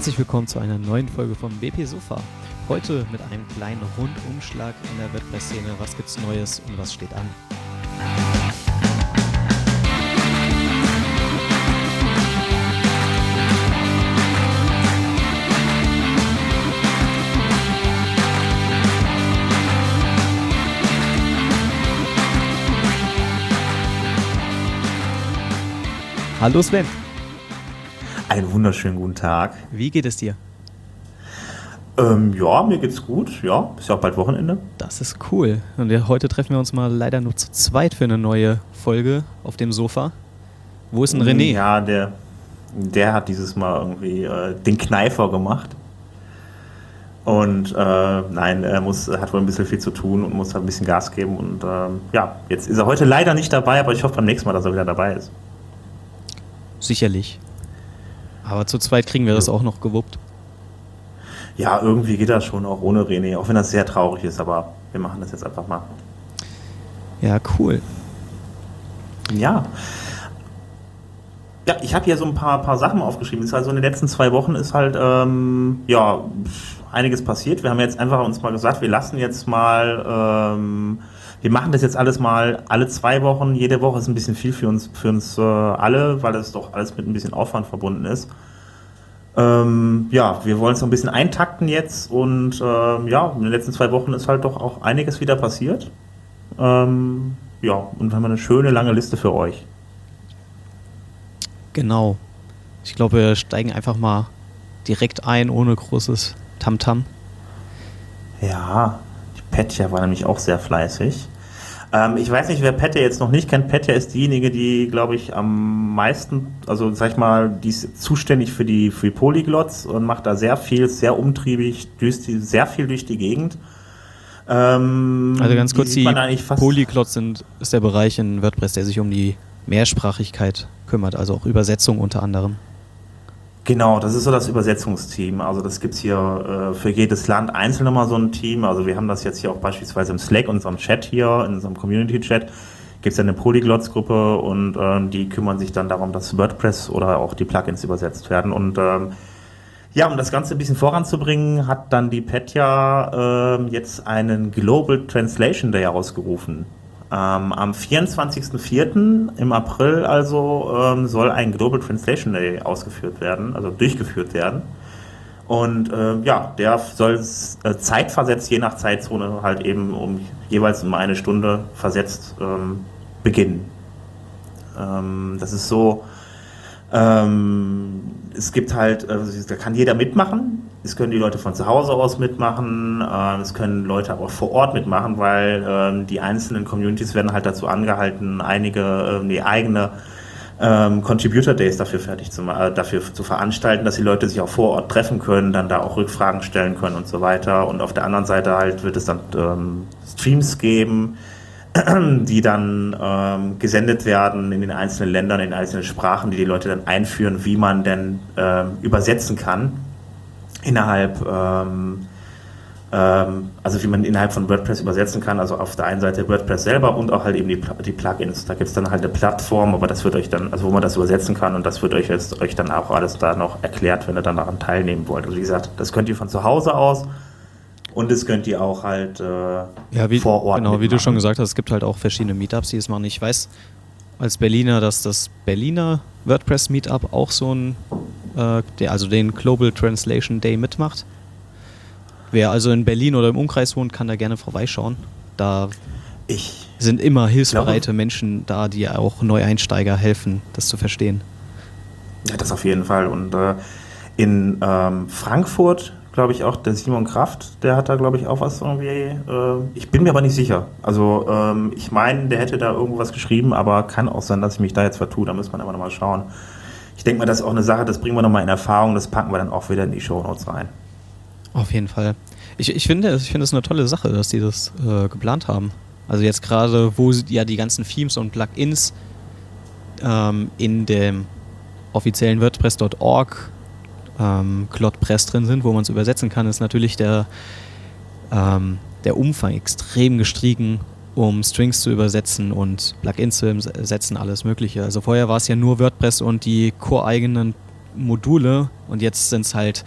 Herzlich willkommen zu einer neuen Folge vom BP Sofa. Heute mit einem kleinen Rundumschlag in der WordPress-Szene. Was gibt's Neues und was steht an? Hallo Sven, Einen wunderschönen guten Tag. wie geht es dir? Ähm, ja, mir geht's gut. Ja, ist ja auch bald Wochenende. Das ist cool. Und ja, heute treffen wir uns mal leider nur zu zweit für eine neue Folge auf dem Sofa. Wo ist denn René? Ja, der, der hat dieses Mal irgendwie äh, den Kneifer gemacht. Und äh, nein, er muss, hat wohl ein bisschen viel zu tun und muss halt ein bisschen Gas geben. Und ähm, ja, jetzt ist er heute leider nicht dabei, aber ich hoffe beim nächsten Mal, dass er wieder dabei ist. Sicherlich. Aber zu zweit kriegen wir das auch noch gewuppt. Ja, irgendwie geht das schon auch ohne René, auch wenn das sehr traurig ist, aber wir machen das jetzt einfach mal. Ja, cool. Ja. Ja, ich habe hier so ein paar, paar Sachen aufgeschrieben. Ist also in den letzten zwei Wochen ist halt ähm, ja einiges passiert. Wir haben jetzt einfach uns mal gesagt, wir lassen jetzt mal, ähm, wir machen das jetzt alles mal alle zwei Wochen. Jede Woche ist ein bisschen viel für uns, für uns äh, alle, weil das doch alles mit ein bisschen Aufwand verbunden ist. Ähm, ja, wir wollen es so ein bisschen eintakten jetzt und ähm, ja, in den letzten zwei Wochen ist halt doch auch einiges wieder passiert. Ähm, ja, und wir haben eine schöne lange Liste für euch. Genau. Ich glaube, wir steigen einfach mal direkt ein, ohne großes Tamtam. Ja, die Petja war nämlich auch sehr fleißig. Ähm, ich weiß nicht, wer Petja jetzt noch nicht kennt. Petja ist diejenige, die, glaube ich, am meisten, also sag ich mal, die ist zuständig für die, für die Polyglots und macht da sehr viel, sehr umtriebig, düst die, sehr viel durch die Gegend. Ähm, Also ganz kurz, die fast- Polyglots sind, ist der Bereich in WordPress, der sich um die Mehrsprachigkeit kümmert, also auch Übersetzung unter anderem. Genau, das ist so das Übersetzungsteam. Also das gibt's hier äh, für jedes Land einzeln nochmal so ein Team. Also wir haben das jetzt hier auch beispielsweise im Slack, unserem Chat hier, in unserem Community-Chat, gibt's ja eine Polyglots-Gruppe und ähm, die kümmern sich dann darum, dass WordPress oder auch die Plugins übersetzt werden. Und ähm, ja, um das Ganze ein bisschen voranzubringen, hat dann die Petja ähm, jetzt einen Global Translation Day ausgerufen. Ähm, am 24.04. im April also ähm, soll ein Global Translation Day ausgeführt werden, also durchgeführt werden. Und ähm, ja, der soll äh, zeitversetzt, je nach Zeitzone, halt eben um jeweils um eine Stunde versetzt ähm, beginnen. Ähm, das ist so, ähm, es gibt halt, also da kann jeder mitmachen. Es können die Leute von zu Hause aus mitmachen. Ähm, es können Leute aber auch vor Ort mitmachen, weil ähm, die einzelnen Communities werden halt dazu angehalten, einige ähm, die eigene ähm, Contributor Days dafür fertig zu äh, dafür zu veranstalten, dass die Leute sich auch vor Ort treffen können, dann da auch Rückfragen stellen können und so weiter. Und auf der anderen Seite halt wird es dann ähm, Streams geben, die dann ähm, gesendet werden in den einzelnen Ländern, in den einzelnen Sprachen, die die Leute dann einführen, wie man denn ähm, übersetzen kann innerhalb, ähm, ähm, also wie man innerhalb von WordPress übersetzen kann, also auf der einen Seite WordPress selber und auch halt eben die, die Plugins. Da gibt es dann halt eine Plattform, aber das wird euch dann, also wo man das übersetzen kann und das wird euch jetzt euch dann auch alles da noch erklärt, wenn ihr dann daran teilnehmen wollt. Also wie gesagt, das könnt ihr von zu Hause aus und das könnt ihr auch halt äh, Ja, wie, vor Ort genau, wie du mitmachen. schon gesagt hast, es gibt halt auch verschiedene Meetups, die das machen. Ich weiß als Berliner, dass das Berliner WordPress Meetup auch so ein, äh, der, also den Global Translation Day mitmacht. Wer also in Berlin oder im Umkreis wohnt, kann da gerne vorbeischauen. Da Ich sind immer hilfsbereite Menschen da, die auch Neueinsteiger helfen, das zu verstehen. Ja, das auf jeden Fall. Und äh, in ähm, Frankfurt, glaube ich, auch der Simon Kraft, der hat da, glaube ich, auch was irgendwie. Äh, ich bin mir aber nicht sicher. Also, ähm, ich meine, der hätte da irgendwas geschrieben, aber kann auch sein, dass ich mich da jetzt vertue. Da muss man aber nochmal schauen. Ich denke mal, das ist auch eine Sache, das bringen wir nochmal in Erfahrung, das packen wir dann auch wieder in die Show Notes rein. Auf jeden Fall. Ich, ich finde, ich finde es eine tolle Sache, dass die das äh, geplant haben. Also jetzt gerade, wo ja die ganzen Themes und Plugins ähm, in dem offiziellen WordPress.org ähm, ClotPress drin sind, wo man es übersetzen kann, ist natürlich der, ähm, der Umfang extrem gestiegen, um Strings zu übersetzen und Plugins zu übersetzen, alles Mögliche. Also vorher war es ja nur WordPress und die core-eigenen Module und jetzt sind es halt,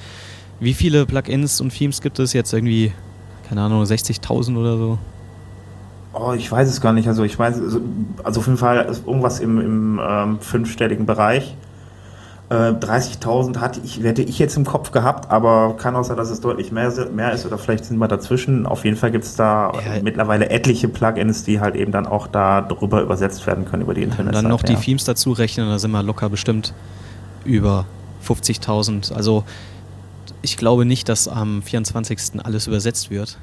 wie viele Plugins und Themes gibt es jetzt irgendwie, keine Ahnung, 60.000 oder so? Oh, ich weiß es gar nicht. Also ich weiß, also, also auf jeden Fall ist irgendwas im, im ähm, fünfstelligen Bereich. Äh, 30.000 hatte ich, hätte ich jetzt im Kopf gehabt, aber kann auch sein, dass es deutlich mehr, mehr ist oder vielleicht sind wir dazwischen. Auf jeden Fall gibt es da ja. mittlerweile etliche Plugins, die halt eben dann auch da drüber übersetzt werden können über die Internetseite. Und dann noch ja. die Themes dazu rechnen, da sind wir locker bestimmt über 50.000. Also ich glaube nicht, dass am 24. alles übersetzt wird.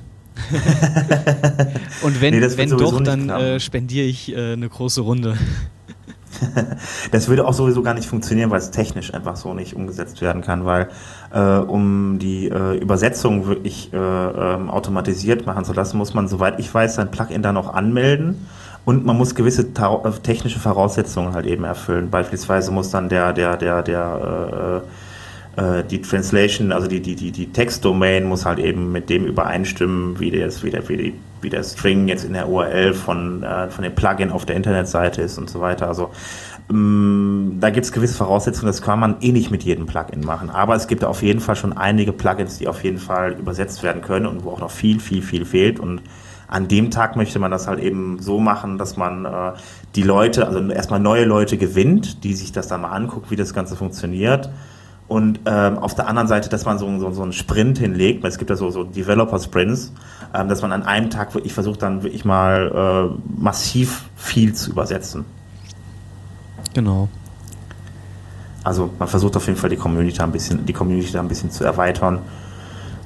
Und wenn, nee, wenn doch, dann äh, spendiere ich äh, eine große Runde. das würde auch sowieso gar nicht funktionieren, weil es technisch einfach so nicht umgesetzt werden kann, weil äh, um die äh, Übersetzung wirklich äh, ähm, automatisiert machen zu lassen, muss man, soweit ich weiß, sein Plugin dann auch anmelden und man muss gewisse äh, technische Voraussetzungen halt eben erfüllen. Beispielsweise muss dann der, der, der, der äh, die Translation, also die, die, die, die Textdomain muss halt eben mit dem übereinstimmen, wie, das, wie, der, wie, die, wie der String jetzt in der URL von, äh, von dem Plugin auf der Internetseite ist und so weiter. Also ähm, da gibt es gewisse Voraussetzungen, das kann man eh nicht mit jedem Plugin machen. Aber es gibt auf jeden Fall schon einige Plugins, die auf jeden Fall übersetzt werden können und wo auch noch viel, viel, viel fehlt. Und an dem Tag möchte man das halt eben so machen, dass man äh, die Leute, also erstmal neue Leute gewinnt, die sich das dann mal anguckt, wie das Ganze funktioniert und ähm, auf der anderen Seite, dass man so, so, so einen Sprint hinlegt, weil es gibt ja so, so Developer-Sprints, ähm, dass man an einem Tag wirklich versucht, dann wirklich mal äh, massiv viel zu übersetzen. Genau. Also man versucht auf jeden Fall die Community ein bisschen, die Community da ein bisschen zu erweitern.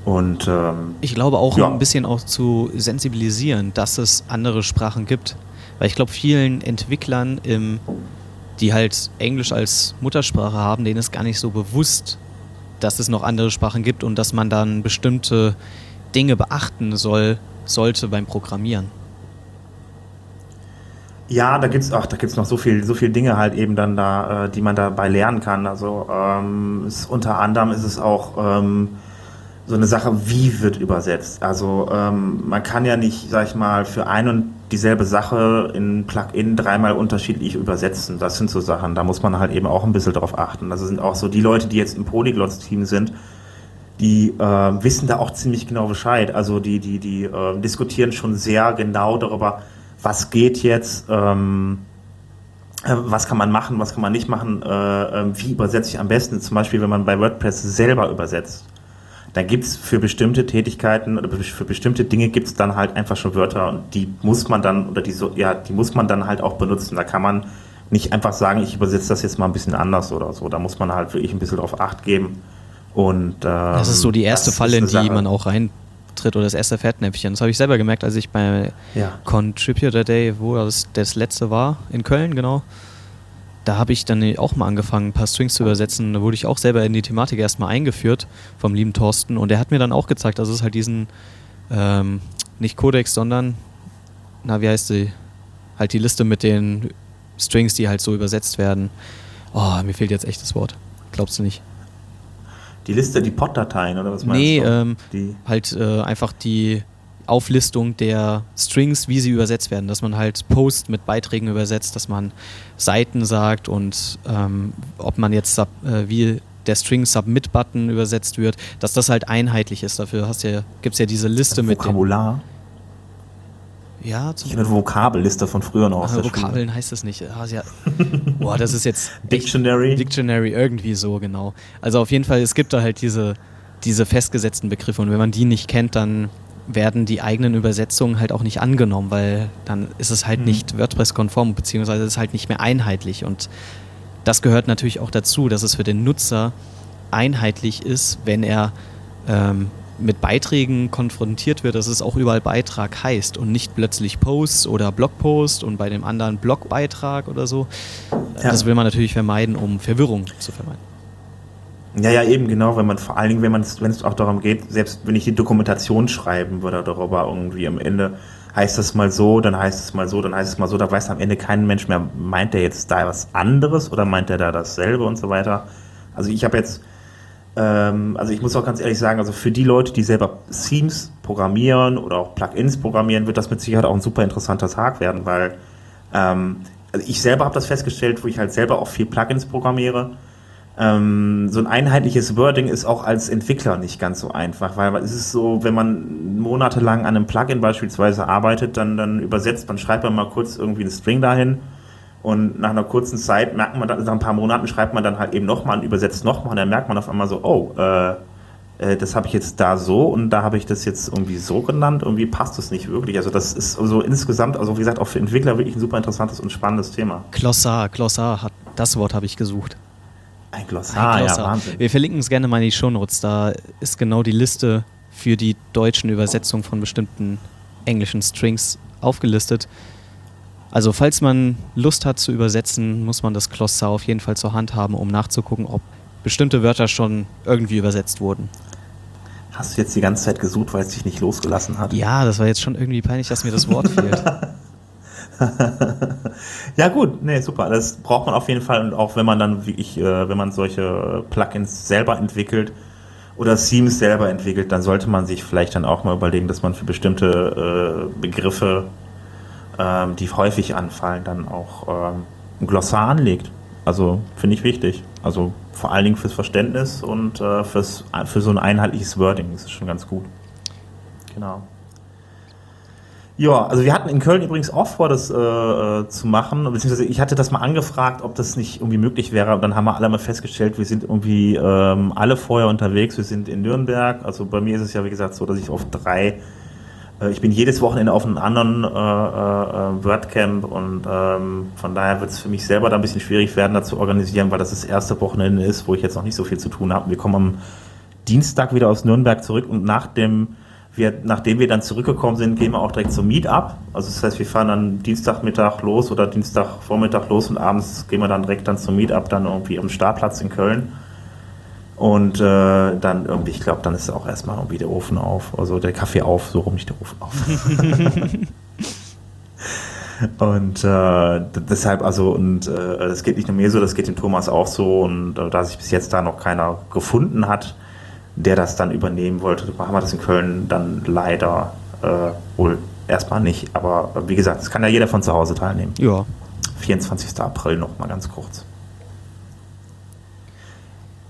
Und ähm, ich glaube auch ja. ein bisschen auch zu sensibilisieren, dass es andere Sprachen gibt. Weil ich glaube, vielen Entwicklern im die halt Englisch als Muttersprache haben, denen ist gar nicht so bewusst, dass es noch andere Sprachen gibt und dass man dann bestimmte Dinge beachten soll, sollte beim Programmieren. Ja, da gibt's auch, da gibt's noch so viel, so viele Dinge halt eben dann da, äh, die man dabei lernen kann. Also ähm, ist, unter anderem ist es auch ähm, so eine Sache, wie wird übersetzt. Also ähm, man kann ja nicht, sag ich mal, für ein und dieselbe Sache in Plugin dreimal unterschiedlich übersetzen. Das sind so Sachen, da muss man halt eben auch ein bisschen drauf achten. Das sind auch so die Leute, die jetzt im Polyglots-Team sind, die äh, wissen da auch ziemlich genau Bescheid. Also die, die, die äh, diskutieren schon sehr genau darüber, was geht jetzt, ähm, äh, was kann man machen, was kann man nicht machen, äh, ähm, wie übersetze ich am besten. Zum Beispiel, wenn man bei WordPress selber übersetzt da gibt es für bestimmte Tätigkeiten oder für bestimmte Dinge gibt es dann halt einfach schon Wörter und die muss man dann oder die so, ja, die muss man dann halt auch benutzen. Da kann man nicht einfach sagen, ich übersetze das jetzt mal ein bisschen anders oder so. Da muss man halt wirklich ein bisschen drauf Acht geben. Und ähm, das ist so die erste Falle, in die Sache. man auch reintritt oder das erste Fettnäpfchen. Das habe ich selber gemerkt, als ich bei ja. Contributor Day, wo das, das letzte war, in Köln, genau da habe ich dann auch mal angefangen, ein paar Strings zu übersetzen. Da wurde ich auch selber in die Thematik erstmal eingeführt vom lieben Thorsten und der hat mir dann auch gezeigt, dass es halt diesen, ähm, nicht Codex, sondern, na, wie heißt sie? Halt die Liste mit den Strings, die halt so übersetzt werden. Oh, mir fehlt jetzt echt das Wort. Glaubst du nicht? Die Liste, die POT-Dateien oder was meinst nee, du? Nee, ähm, halt äh, einfach die Auflistung der Strings, wie sie übersetzt werden, dass man halt Post mit Beiträgen übersetzt, dass man Seiten sagt und ähm, ob man jetzt äh, wie der String Submit Button übersetzt wird, dass das halt einheitlich ist. Dafür hast ja, gibt es ja diese Liste das mit Vokabular. Ja, zum ich eine Vokabelliste von früher noch. Aus Vokabeln Schule. heißt das nicht. Ah, ja. Boah, das ist jetzt. Dictionary. Dictionary, irgendwie so, genau. Also auf jeden Fall, es gibt da halt diese, diese festgesetzten Begriffe und wenn man die nicht kennt, dann werden die eigenen Übersetzungen halt auch nicht angenommen, weil dann ist es halt mhm. nicht WordPress-konform, beziehungsweise ist es halt nicht mehr einheitlich. Und das gehört natürlich auch dazu, dass es für den Nutzer einheitlich ist, wenn er ähm, mit Beiträgen konfrontiert wird, dass es auch überall Beitrag heißt und nicht plötzlich Post oder Blogpost und bei dem anderen Blogbeitrag oder so. Ja. Das will man natürlich vermeiden, um Verwirrung zu vermeiden. Ja, ja, eben genau, wenn man vor allen Dingen, wenn man wenn es auch darum geht, selbst wenn ich die Dokumentation schreiben würde darüber irgendwie am Ende heißt es mal so, dann heißt es mal so, dann heißt es mal so, da weiß am Ende kein Mensch mehr, meint der jetzt da was anderes oder meint der da dasselbe und so weiter. Also ich habe jetzt, ähm, also ich muss auch ganz ehrlich sagen, also für die Leute, die selber Themes programmieren oder auch Plugins programmieren, wird das mit Sicherheit auch ein super interessanter Tag werden, weil ähm, also ich selber habe das festgestellt, wo ich halt selber auch viel Plugins programmiere ähm, so ein einheitliches Wording ist auch als Entwickler nicht ganz so einfach, weil es ist so, wenn man monatelang an einem Plugin beispielsweise arbeitet, dann, dann übersetzt man, schreibt man mal kurz irgendwie einen String dahin und nach einer kurzen Zeit merkt man, dann, nach ein paar Monaten schreibt man dann halt eben nochmal und übersetzt nochmal und dann merkt man auf einmal so, oh, äh, äh, das habe ich jetzt da so und da habe ich das jetzt irgendwie so genannt, irgendwie passt das nicht wirklich. Also das ist so insgesamt, also wie gesagt, auch für Entwickler wirklich ein super interessantes und spannendes Thema. Glossar, Glossar, hat, das Wort habe ich gesucht. Ein Glossar, Ein Glossar. ja, Wahnsinn. Wir verlinken es gerne mal in die Shownotes. Da ist genau die Liste für die deutschen Übersetzungen von bestimmten englischen Strings aufgelistet. Also falls man Lust hat zu übersetzen, muss man das Glossar auf jeden Fall zur Hand haben, um nachzugucken, ob bestimmte Wörter schon irgendwie übersetzt wurden. Hast du jetzt die ganze Zeit gesucht, weil es dich nicht losgelassen hat? Ja, das war jetzt schon irgendwie peinlich, dass mir das Wort fehlt. ja gut, nee, super. Das braucht man auf jeden Fall und auch wenn man dann wirklich, äh, wenn man solche Plugins selber entwickelt oder Themes selber entwickelt, dann sollte man sich vielleicht dann auch mal überlegen, dass man für bestimmte äh, Begriffe, ähm, die häufig anfallen, dann auch ähm, ein Glossar anlegt. Also finde ich wichtig. Also vor allen Dingen fürs Verständnis und äh, fürs, für so ein einheitliches Wording. Das ist schon ganz gut. Genau. Ja, also wir hatten in Köln übrigens auch vor, das äh, äh, zu machen, beziehungsweise ich hatte das mal angefragt, ob das nicht irgendwie möglich wäre. Und dann haben wir alle mal festgestellt, wir sind irgendwie ähm, alle vorher unterwegs. Wir sind in Nürnberg. Also bei mir ist es ja, wie gesagt, so, dass ich auf drei, äh, ich bin jedes Wochenende auf einem anderen äh, äh, WordCamp und ähm, von daher wird es für mich selber da ein bisschen schwierig werden, da zu organisieren, weil das das erste Wochenende ist, wo ich jetzt noch nicht so viel zu tun habe. Wir kommen am Dienstag wieder aus Nürnberg zurück und nach dem wir, nachdem wir dann zurückgekommen sind, gehen wir auch direkt zum Meetup. Also das heißt, wir fahren dann Dienstagmittag los oder Dienstagvormittag los und abends gehen wir dann direkt dann zum Meetup dann irgendwie am Startplatz in Köln. Und äh, dann irgendwie, ich glaube, dann ist auch erstmal irgendwie der Ofen auf, also der Kaffee auf, so rum nicht der Ofen auf. und äh, deshalb, also, und äh, das geht nicht nur mir so, das geht dem Thomas auch so. Und äh, da sich bis jetzt da noch keiner gefunden hat, der das dann übernehmen wollte. Haben wir das in Köln dann leider äh, wohl erstmal nicht. Aber äh, wie gesagt, es kann ja jeder von zu Hause teilnehmen. Ja. 24. April noch mal ganz kurz.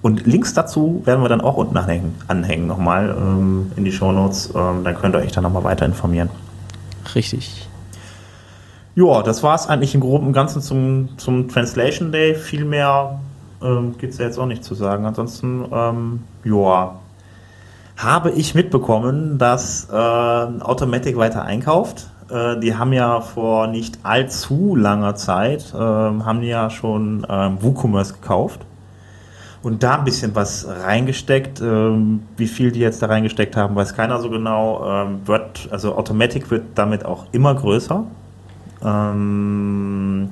Und Links dazu werden wir dann auch unten anhängen, anhängen nochmal ähm, in die Shownotes. Ähm, dann könnt ihr euch dann nochmal weiter informieren. Richtig. Ja, das war es eigentlich im Groben und Ganzen zum, zum Translation Day. Viel mehr ähm, gibt es ja jetzt auch nicht zu sagen. Ansonsten, ähm, ja, habe ich mitbekommen, dass äh, Automatic weiter einkauft. Äh, die haben ja vor nicht allzu langer Zeit, äh, haben ja schon ähm, WooCommerce gekauft und da ein bisschen was reingesteckt. Ähm, wie viel die jetzt da reingesteckt haben, weiß keiner so genau. Ähm, wird, also Automatic wird damit auch immer größer. Ähm,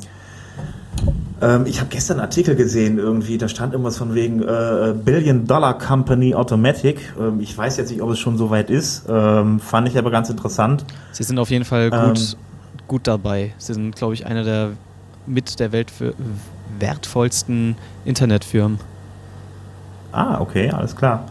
ähm, ich habe gestern einen Artikel gesehen, irgendwie, da stand irgendwas von wegen äh, Billion Dollar Company Automatic. Ähm, ich weiß jetzt nicht, ob es schon so weit ist. Ähm, fand ich aber ganz interessant. Sie sind auf jeden Fall gut, ähm, gut dabei. Sie sind, glaube ich, einer der mit der Welt wertvollsten Internetfirmen. Ah, okay, alles klar.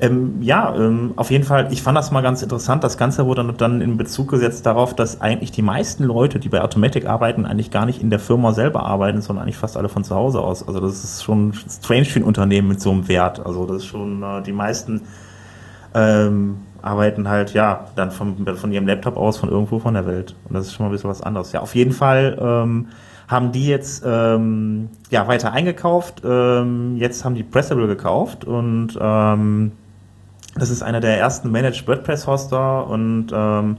Ähm, ja, ähm, auf jeden Fall, ich fand das mal ganz interessant. Das Ganze wurde dann in Bezug gesetzt darauf, dass eigentlich die meisten Leute, die bei Automatic arbeiten, eigentlich gar nicht in der Firma selber arbeiten, sondern eigentlich fast alle von zu Hause aus. Also das ist schon strange für ein Unternehmen mit so einem Wert. Also das ist schon, äh, die meisten ähm, arbeiten halt, ja, dann von, von ihrem Laptop aus, von irgendwo von der Welt. Und das ist schon mal ein bisschen was anderes. Ja, auf jeden Fall ähm, haben die jetzt ähm, ja, weiter eingekauft. Ähm, jetzt haben die Pressable gekauft und ähm, das ist einer der ersten Managed WordPress-Hoster und ähm,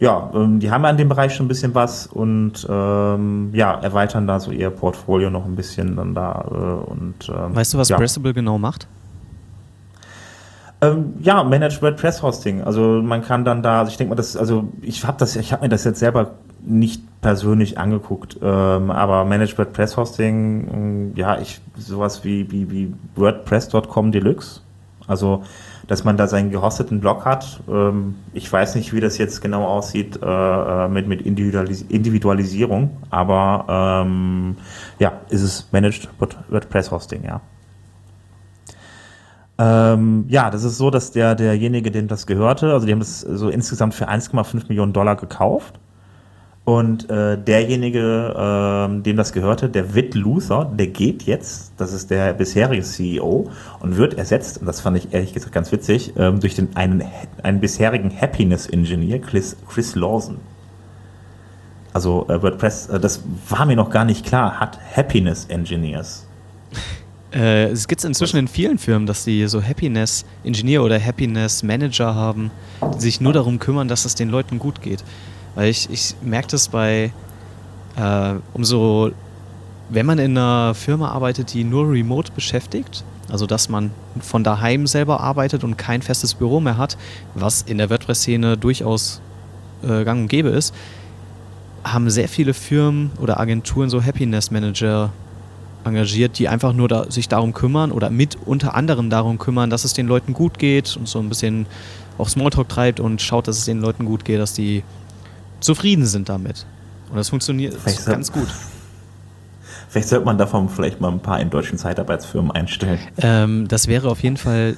ja, ähm, die haben ja in dem Bereich schon ein bisschen was und ähm, ja, erweitern da so ihr Portfolio noch ein bisschen dann da. Äh, und, ähm, weißt du, was ja. Pressable genau macht? Ähm, ja, Managed WordPress Hosting. Also man kann dann da, also ich denke mal, das, also ich habe das, ich habe mir das jetzt selber nicht persönlich angeguckt, ähm, aber Managed WordPress Hosting, ja, ich sowas wie wie, wie WordPress.com Deluxe. Also dass man da seinen gehosteten Blog hat. Ähm, ich weiß nicht, wie das jetzt genau aussieht äh, äh, mit, mit Individualis Individualisierung, aber ähm, ja, ist es Managed WordPress Hosting, ja. Ähm, ja, das ist so, dass der, derjenige, dem das gehörte, also die haben das so insgesamt für 1,5 Millionen Dollar gekauft Und äh, derjenige, äh, dem das gehörte, der Witt Luther, der geht jetzt, das ist der bisherige CEO, und wird ersetzt, und das fand ich ehrlich gesagt ganz witzig, ähm, durch den, einen, einen bisherigen Happiness-Engineer, Chris, Chris Lawson. Also äh, WordPress, äh, das war mir noch gar nicht klar, hat Happiness-Engineers. Äh, es gibt es inzwischen in vielen Firmen, dass sie so Happiness-Engineer oder Happiness-Manager haben, die sich nur darum kümmern, dass es den Leuten gut geht. Weil ich, ich merke das bei, äh, umso, wenn man in einer Firma arbeitet, die nur remote beschäftigt, also dass man von daheim selber arbeitet und kein festes Büro mehr hat, was in der WordPress-Szene durchaus äh, gang und gäbe ist, haben sehr viele Firmen oder Agenturen so Happiness Manager engagiert, die einfach nur da, sich darum kümmern oder mit unter anderem darum kümmern, dass es den Leuten gut geht und so ein bisschen auch Smalltalk treibt und schaut, dass es den Leuten gut geht, dass die zufrieden sind damit. Und das funktioniert vielleicht ganz gut. Vielleicht sollte man davon vielleicht mal ein paar in deutschen Zeitarbeitsfirmen einstellen. Ähm, das wäre auf jeden Fall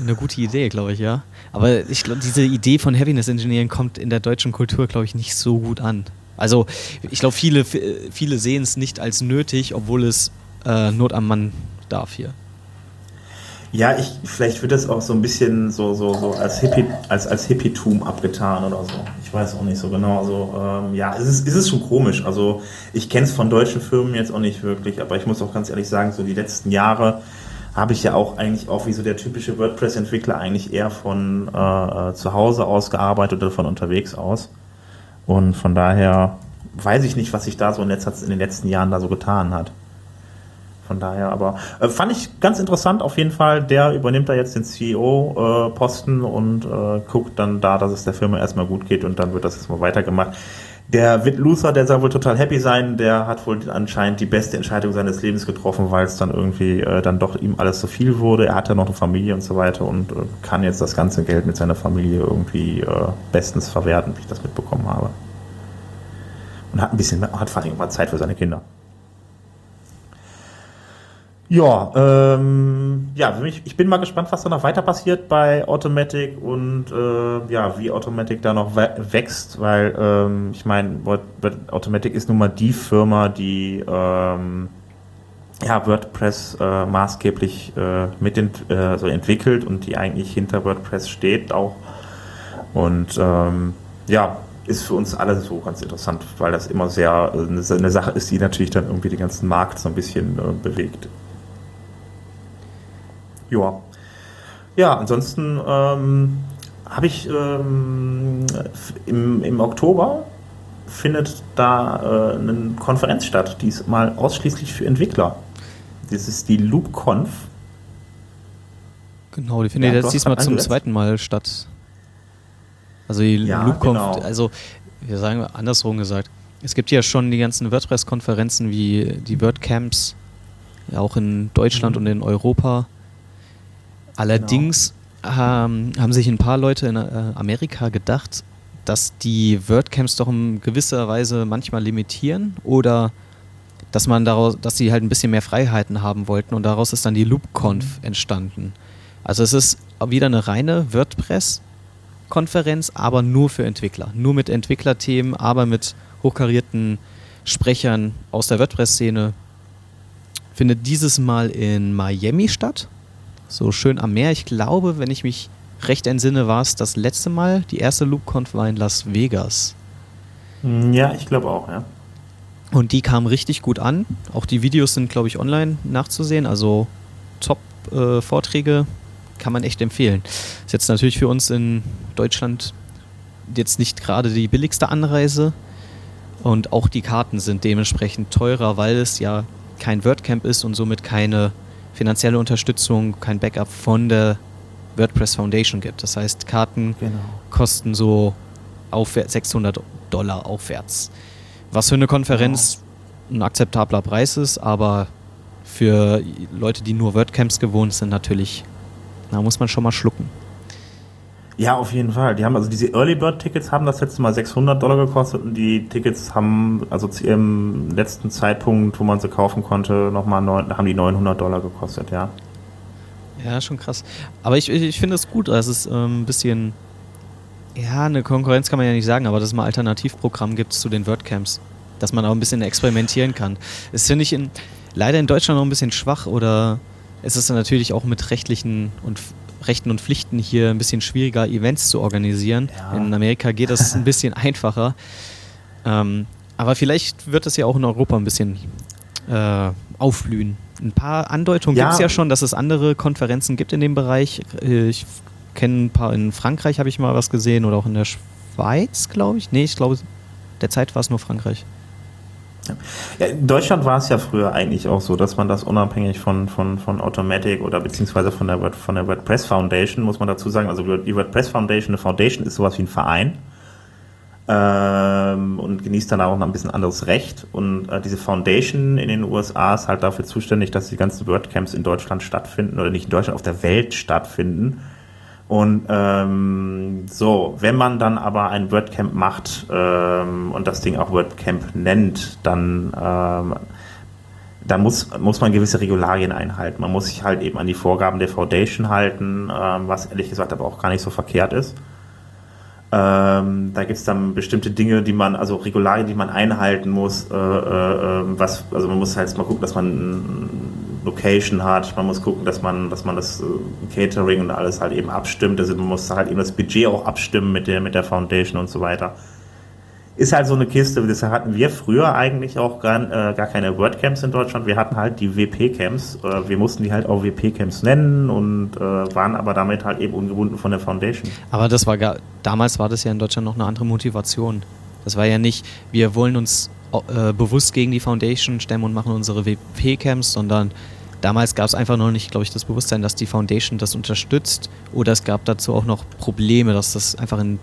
eine gute Idee, glaube ich, ja. Aber ich glaube, diese Idee von Happiness Engineering kommt in der deutschen Kultur, glaube ich, nicht so gut an. Also ich glaube, viele, viele sehen es nicht als nötig, obwohl es äh, Not am Mann darf hier. Ja, ich, vielleicht wird das auch so ein bisschen so, so, so als, Hippie, als, als Hippietum abgetan oder so. Ich weiß auch nicht so genau. Also, ähm, ja, es ist, es ist schon komisch. Also, ich kenne es von deutschen Firmen jetzt auch nicht wirklich, aber ich muss auch ganz ehrlich sagen, so die letzten Jahre habe ich ja auch eigentlich auch wie so der typische WordPress-Entwickler eigentlich eher von äh, äh zu Hause aus gearbeitet oder von unterwegs aus. Und von daher weiß ich nicht, was sich da so in, letzter, in den letzten Jahren da so getan hat. Von daher, aber äh, fand ich ganz interessant auf jeden Fall. Der übernimmt da jetzt den CEO-Posten äh, und äh, guckt dann da, dass es der Firma erstmal gut geht und dann wird das jetzt mal weitergemacht. Der Witt Luther, der soll wohl total happy sein, der hat wohl anscheinend die beste Entscheidung seines Lebens getroffen, weil es dann irgendwie äh, dann doch ihm alles zu viel wurde. Er hat ja noch eine Familie und so weiter und äh, kann jetzt das ganze Geld mit seiner Familie irgendwie äh, bestens verwerten, wie ich das mitbekommen habe. Und hat ein bisschen, hat vor allem mal Zeit für seine Kinder. Ja, ähm, ja, ich bin mal gespannt, was da noch weiter passiert bei Automatic und äh, ja, wie Automatic da noch wächst, weil ähm, ich meine, Automatic ist nun mal die Firma, die ähm, ja, WordPress äh, maßgeblich äh, mit ent äh, so entwickelt und die eigentlich hinter WordPress steht auch. Und ähm, ja, ist für uns alle so ganz interessant, weil das immer sehr äh, eine Sache ist, die natürlich dann irgendwie den ganzen Markt so ein bisschen äh, bewegt. Ja. Ja, ansonsten ähm, habe ich ähm, im, im Oktober findet da äh, eine Konferenz statt, diesmal ausschließlich für Entwickler. Das ist die LoopConf. Genau, die findet ja, jetzt diesmal zum zweiten Mal statt. Also die ja, LoopConf, genau. also wir sagen andersrum gesagt, es gibt ja schon die ganzen WordPress-Konferenzen wie die WordCamps, ja auch in Deutschland mhm. und in Europa. Allerdings genau. ähm, haben sich ein paar Leute in äh, Amerika gedacht, dass die WordCamps doch in gewisser Weise manchmal limitieren oder dass man daraus, dass sie halt ein bisschen mehr Freiheiten haben wollten und daraus ist dann die LoopConf mhm. entstanden. Also es ist wieder eine reine WordPress-Konferenz, aber nur für Entwickler. Nur mit Entwicklerthemen, aber mit hochkarierten Sprechern aus der WordPress-Szene. Findet dieses Mal in Miami statt so schön am Meer. Ich glaube, wenn ich mich recht entsinne, war es das letzte Mal. Die erste LoopConf war in Las Vegas. Hm, ja, ich glaube auch, ja. Und die kam richtig gut an. Auch die Videos sind, glaube ich, online nachzusehen. Also Top-Vorträge äh, kann man echt empfehlen. Ist jetzt natürlich für uns in Deutschland jetzt nicht gerade die billigste Anreise. Und auch die Karten sind dementsprechend teurer, weil es ja kein WordCamp ist und somit keine finanzielle Unterstützung, kein Backup von der WordPress Foundation gibt. Das heißt, Karten genau. kosten so aufwärts, 600 Dollar aufwärts. Was für eine Konferenz genau. ein akzeptabler Preis ist, aber für Leute, die nur WordCamps gewohnt sind, natürlich, da muss man schon mal schlucken. Ja, auf jeden Fall. Die haben also diese Early Bird Tickets haben das letzte Mal 600 Dollar gekostet und die Tickets haben also zu ihrem letzten Zeitpunkt, wo man sie kaufen konnte, nochmal neun, haben die 900 Dollar gekostet, ja. Ja, schon krass. Aber ich, ich, ich finde es gut, dass es ähm, ein bisschen Ja, eine Konkurrenz kann man ja nicht sagen, aber dass es mal Alternativprogramm gibt zu den WordCamps. Dass man auch ein bisschen experimentieren kann. Das finde ich in, leider in Deutschland noch ein bisschen schwach oder es ist natürlich auch mit rechtlichen und Rechten und Pflichten hier ein bisschen schwieriger, Events zu organisieren. Ja. In Amerika geht das ein bisschen einfacher. Ähm, aber vielleicht wird es ja auch in Europa ein bisschen äh, aufblühen. Ein paar Andeutungen ja. gibt es ja schon, dass es andere Konferenzen gibt in dem Bereich. Äh, ich kenne ein paar in Frankreich, habe ich mal was gesehen, oder auch in der Schweiz, glaube ich. Nee, ich glaube, derzeit war es nur Frankreich. Ja, in Deutschland war es ja früher eigentlich auch so, dass man das unabhängig von, von, von Automatic oder beziehungsweise von der, von der WordPress Foundation, muss man dazu sagen, also die WordPress Foundation, eine Foundation ist sowas wie ein Verein ähm, und genießt dann auch noch ein bisschen anderes Recht. Und äh, diese Foundation in den USA ist halt dafür zuständig, dass die ganzen WordCamps in Deutschland stattfinden oder nicht in Deutschland, auf der Welt stattfinden. Und ähm, so, wenn man dann aber ein WordCamp macht ähm, und das Ding auch WordCamp nennt, dann, ähm, dann muss, muss man gewisse Regularien einhalten. Man muss sich halt eben an die Vorgaben der Foundation halten, ähm, was ehrlich gesagt aber auch gar nicht so verkehrt ist. Ähm, da gibt es dann bestimmte Dinge, die man, also Regularien, die man einhalten muss. Äh, äh, ähm, was, also man muss halt mal gucken, dass man Location hat. Man muss gucken, dass man, dass man das äh, Catering und alles halt eben abstimmt. Also man muss halt eben das Budget auch abstimmen mit der, mit der Foundation und so weiter ist halt so eine Kiste, das hatten wir früher eigentlich auch gar, äh, gar keine WordCamps in Deutschland. Wir hatten halt die WP-Camps. Äh, wir mussten die halt auch WP-Camps nennen und äh, waren aber damit halt eben ungebunden von der Foundation. Aber das war gar, damals war das ja in Deutschland noch eine andere Motivation. Das war ja nicht, wir wollen uns äh, bewusst gegen die Foundation stemmen und machen unsere WP-Camps, sondern damals gab es einfach noch nicht, glaube ich, das Bewusstsein, dass die Foundation das unterstützt oder es gab dazu auch noch Probleme, dass das einfach in